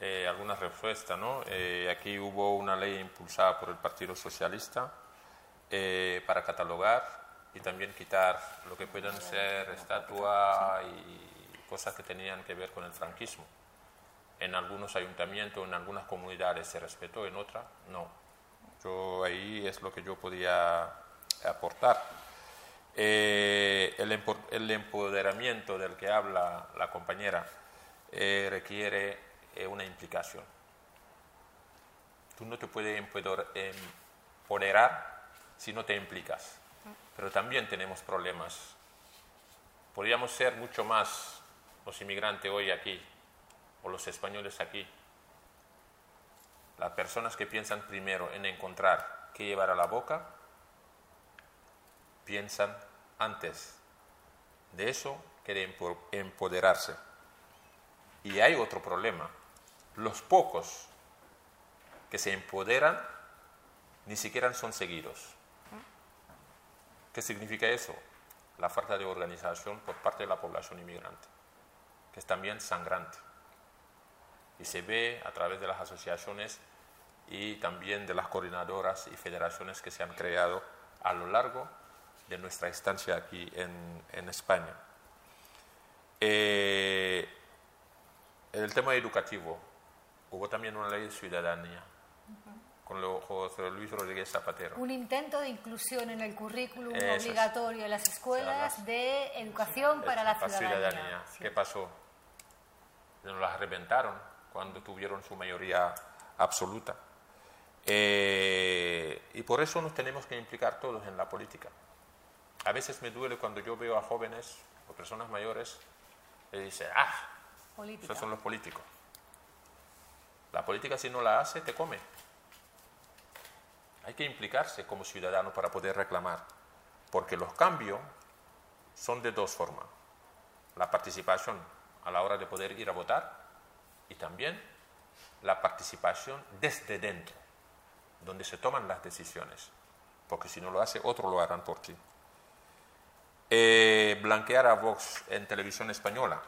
eh, algunas respuestas. ¿no? Eh, aquí hubo una ley impulsada por el Partido Socialista eh, para catalogar y también quitar lo que puedan ser estatua y cosas que tenían que ver con el franquismo. En algunos ayuntamientos, en algunas comunidades se respetó, en otras no. Yo ahí es lo que yo podía aportar. Eh, el, empoderamiento del que habla la compañera eh, requiere una implicación. Tú no te puedes empoderar si no te implicas. Pero también tenemos problemas. Podríamos ser mucho más los inmigrantes hoy aquí, o los españoles aquí. Las personas que piensan primero en encontrar qué llevar a la boca, piensan antes de eso que de empoderarse. Y hay otro problema. Los pocos que se empoderan ni siquiera son seguidos. ¿Qué significa eso? La falta de organización por parte de la población inmigrante, que es también sangrante. Y se ve a través de las asociaciones y también de las coordinadoras y federaciones que se han creado a lo largo de nuestra estancia aquí en, España. Eh, en el tema educativo, hubo también una ley de ciudadanía con José Luis Rodríguez Zapatero. Un intento de inclusión en el currículum obligatorio en las escuelas de educación para la ciudadanía. ¿Qué pasó? Nos las reventaron cuando tuvieron su mayoría absoluta. Eh, y por eso nos tenemos que implicar todos en la política. A veces me duele cuando yo veo a jóvenes o personas mayores y dicen, ah, esos son los políticos. La política si no la hace, te come. Hay que implicarse como ciudadano para poder reclamar, porque los cambios son de dos formas. La participación a la hora de poder ir a votar y también la participación desde dentro, donde se toman las decisiones, porque si no lo hace, otro lo harán por ti. Eh, blanquear a Vox en televisión española,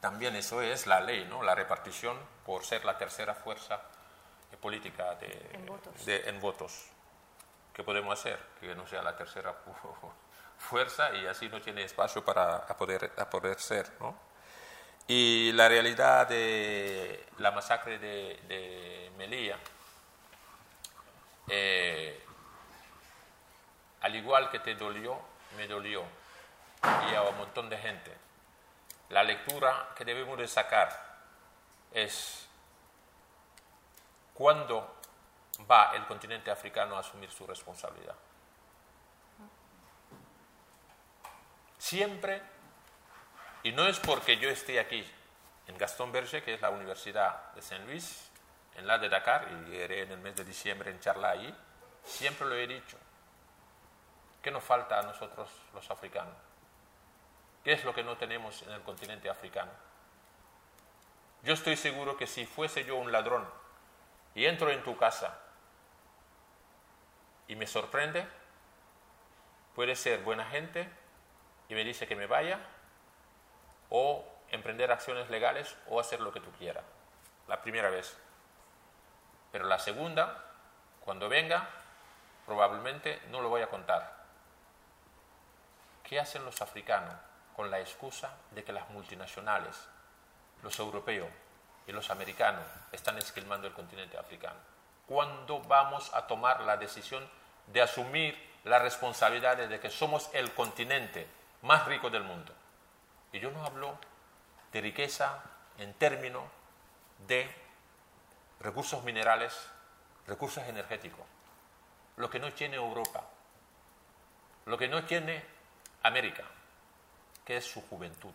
también eso es la ley, ¿no? la repartición por ser la tercera fuerza política de, en, votos. ¿Qué podemos hacer? Que no sea la tercera fuerza y así no tiene espacio para poder, poder ser. ¿no? Y la realidad de la masacre de, Melilla, eh, al igual que te dolió, me dolió y a un montón de gente. La lectura que debemos de sacar es ¿Cuándo va el continente africano a asumir su responsabilidad? Siempre, y no es porque yo esté aquí en Gaston Berger, que es la Universidad de Saint Louis, en la de Dakar, y iré en el mes de diciembre en charla allí, siempre lo he dicho. ¿Qué nos falta a nosotros los africanos? ¿Qué es lo que no tenemos en el continente africano? Yo estoy seguro que si fuese yo un ladrón y entro en tu casa y me sorprende, puede ser buena gente y me dice que me vaya, o emprender acciones legales o hacer lo que tú quieras. La primera vez. Pero la segunda, cuando venga, probablemente no lo voy a contar. ¿Qué hacen los africanos con la excusa de que las multinacionales, los europeos, y los americanos están esquilmando el continente africano. ¿Cuándo vamos a tomar la decisión de asumir la responsabilidad de que somos el continente más rico del mundo? Y yo no hablo de riqueza en términos de recursos minerales, recursos energéticos, lo que no tiene Europa, lo que no tiene América, que es su juventud.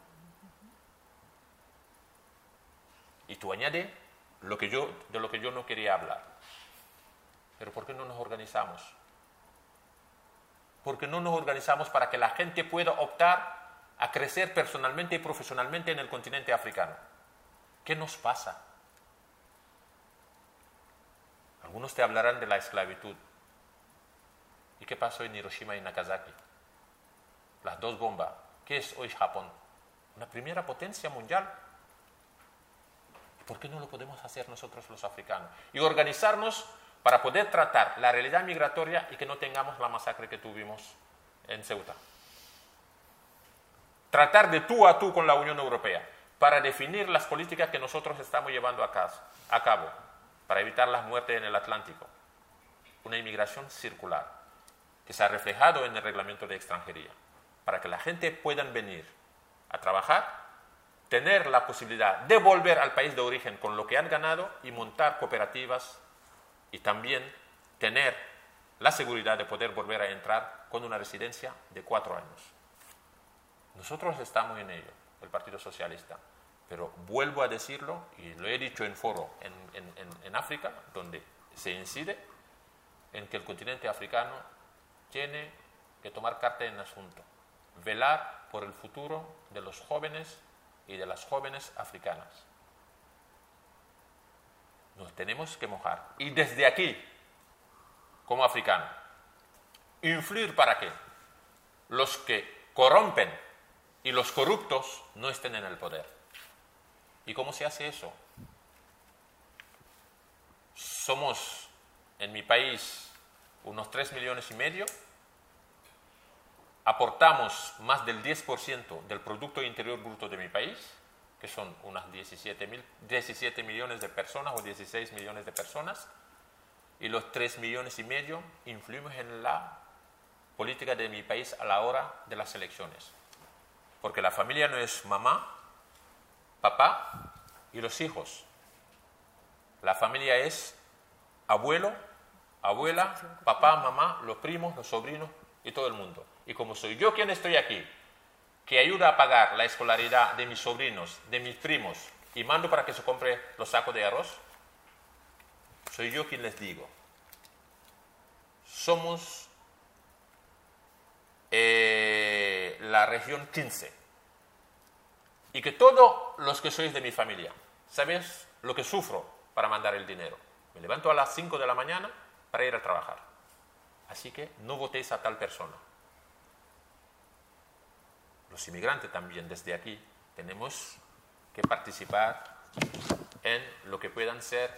Y tú añades lo que yo, de lo que yo no quería hablar. Pero ¿por qué no nos organizamos? ¿Por qué no nos organizamos para que la gente pueda optar a crecer personalmente y profesionalmente en el continente africano? ¿Qué nos pasa? Algunos te hablarán de la esclavitud. ¿Y qué pasó en Hiroshima y Nagasaki? Las dos bombas. ¿Qué es hoy Japón? Una primera potencia mundial ¿Por qué no lo podemos hacer nosotros los africanos? Y organizarnos para poder tratar la realidad migratoria y que no tengamos la masacre que tuvimos en Ceuta. Tratar de tú a tú con la Unión Europea para definir las políticas que nosotros estamos llevando a, cabo para evitar las muertes en el Atlántico. Una inmigración circular que se ha reflejado en el reglamento de extranjería para que la gente pueda venir a trabajar tener la posibilidad de volver al país de origen con lo que han ganado y montar cooperativas y también tener la seguridad de poder volver a entrar con una residencia de cuatro años. Nosotros estamos en ello, el Partido Socialista, pero vuelvo a decirlo y lo he dicho en foro en, en África, donde se incide en que el continente africano tiene que tomar carta en el asunto, velar por el futuro de los jóvenes y de las jóvenes africanas. Nos tenemos que mojar. Y desde aquí, como africano, influir para que los que corrompen y los corruptos no estén en el poder. ¿Y cómo se hace eso? Somos en mi país unos 3 millones y medio, aportamos más del 10% del Producto Interior Bruto de mi país, que son unas 17, mil, 17 millones de personas o 16 millones de personas, y los 3 millones y medio influimos en la política de mi país a la hora de las elecciones. Porque la familia no es mamá, papá y los hijos. La familia es abuelo, abuela, papá, mamá, los primos, los sobrinos y todo el mundo. Y como soy yo quien estoy aquí, que ayuda a pagar la escolaridad de mis sobrinos, de mis primos, y mando para que se compre los sacos de arroz, soy yo quien les digo, somos eh, la región 15. Y que todos los que sois de mi familia, ¿sabéis lo que sufro para mandar el dinero? Me levanto a las 5 de la mañana para ir a trabajar. Así que no votéis a tal persona. Los inmigrantes también desde aquí tenemos que participar en lo que puedan ser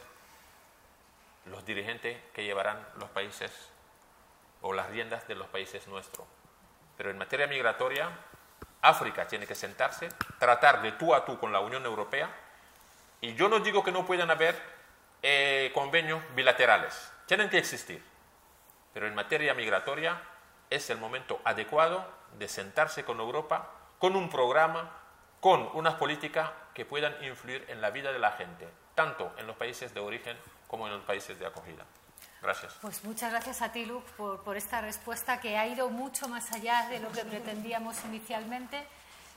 los dirigentes que llevarán los países o las riendas de los países nuestros. Pero en materia migratoria, África tiene que sentarse, tratar de tú a tú con la Unión Europea, y yo no digo que no puedan haber eh, convenios bilaterales, tienen que existir, pero en materia migratoria es el momento adecuado de sentarse con Europa con un programa, con unas políticas que puedan influir en la vida de la gente, tanto en los países de origen como en los países de acogida. Gracias. Pues muchas gracias a ti, Luke, por, esta respuesta que ha ido mucho más allá de lo que pretendíamos inicialmente.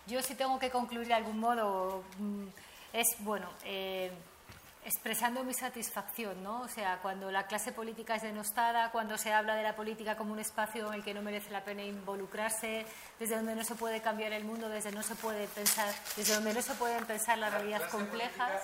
Yo si tengo que concluir de algún modo, mm, es, bueno, eh, expresando mi satisfacción, ¿no? O sea, cuando la clase política es denostada, cuando se habla de la política como un espacio en el que no merece la pena involucrarse, desde donde no se puede cambiar el mundo, desde no se puede pensar, desde donde no se pueden pensar las realidades complejas.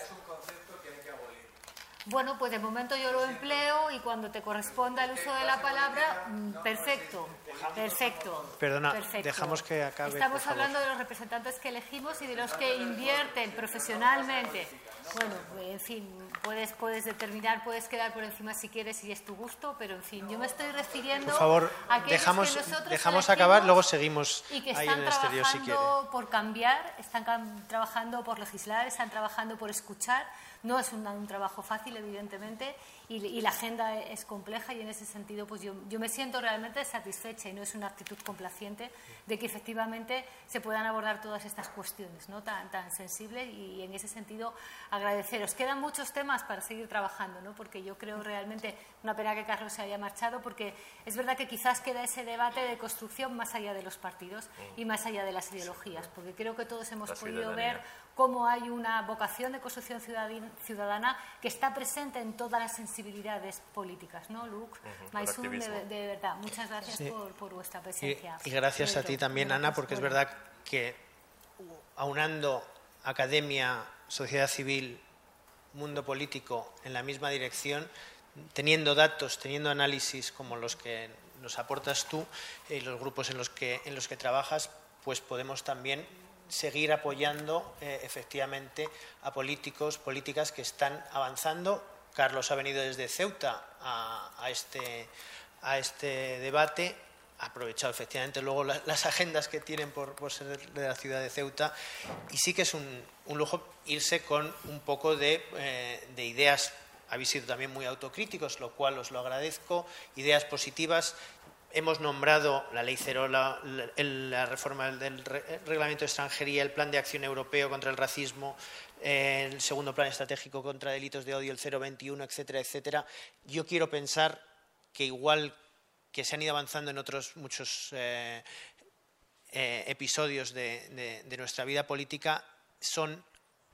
Bueno, pues de momento yo lo empleo y cuando te corresponda el uso de la palabra, mm, perfecto, perfecto. Perdona, dejamos que acabe. Estamos hablando de los representantes que elegimos y de los que invierten profesionalmente. Bueno, en fin, puedes, puedes determinar, puedes quedar por encima si quieres y es tu gusto, pero en fin, yo me estoy refiriendo por favor, a dejamos, que nosotros dejamos acabar, luego seguimos y que ahí están en el exterior si quiere. por cambiar, están trabajando por legislar, están trabajando por escuchar no es un, trabajo fácil, evidentemente, y, la agenda es compleja y en ese sentido pues yo, me siento realmente satisfecha y no es una actitud complaciente de que efectivamente se puedan abordar todas estas cuestiones ¿no? tan, tan sensibles y en ese sentido agradeceros. Quedan muchos temas para seguir trabajando, ¿no? porque yo creo realmente, una pena que Carlos se haya marchado, porque es verdad que quizás queda ese debate de construcción más allá de los partidos y más allá de las ideologías, porque creo que todos hemos podido ver cómo hay una vocación de construcción ciudadana que está presente en todas las sensibilidades políticas, ¿no, Luke? de, verdad, muchas gracias por, vuestra presencia. Y, gracias a ti también, Ana, porque es verdad que aunando academia, sociedad civil, mundo político en la misma dirección, teniendo datos, teniendo análisis como los que nos aportas tú y los grupos en los que, en los que trabajas, pues podemos también seguir apoyando eh, efectivamente a políticos, políticas que están avanzando. Carlos ha venido desde Ceuta a, este, a este debate ha aprovechado efectivamente luego las agendas que tienen por, ser de la ciudad de Ceuta y sí que es un, lujo irse con un poco de, eh, de, ideas. Habéis sido también muy autocríticos, lo cual os lo agradezco, ideas positivas. Hemos nombrado la ley cero, la, reforma del reglamento de extranjería, el plan de acción europeo contra el racismo, el segundo plan estratégico contra delitos de odio, el 021, etcétera, etcétera. Yo quiero pensar que igual que se han ido avanzando en otros muchos eh, eh, episodios de nuestra vida política, son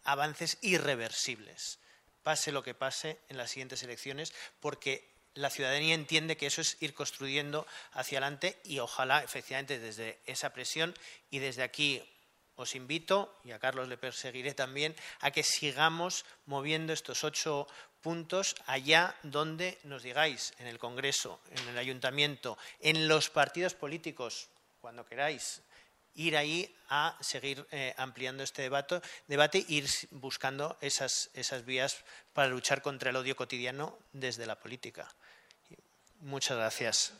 avances irreversibles, pase lo que pase en las siguientes elecciones, porque la ciudadanía entiende que eso es ir construyendo hacia adelante y ojalá efectivamente desde esa presión y desde aquí os invito, y a Carlos le perseguiré también, a que sigamos moviendo estos ocho puntos allá donde nos digáis, en el Congreso, en el Ayuntamiento, en los partidos políticos, cuando queráis, ir ahí a seguir eh, ampliando este debate, debate ir buscando esas, esas vías para luchar contra el odio cotidiano desde la política. Muchas gracias.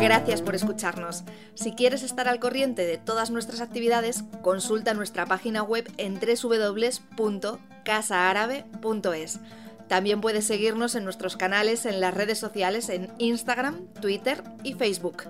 Gracias por escucharnos. Si quieres estar al corriente de todas nuestras actividades, consulta nuestra página web en www.casaarabe.es. También puedes seguirnos en nuestros canales en las redes sociales en Instagram, Twitter y Facebook.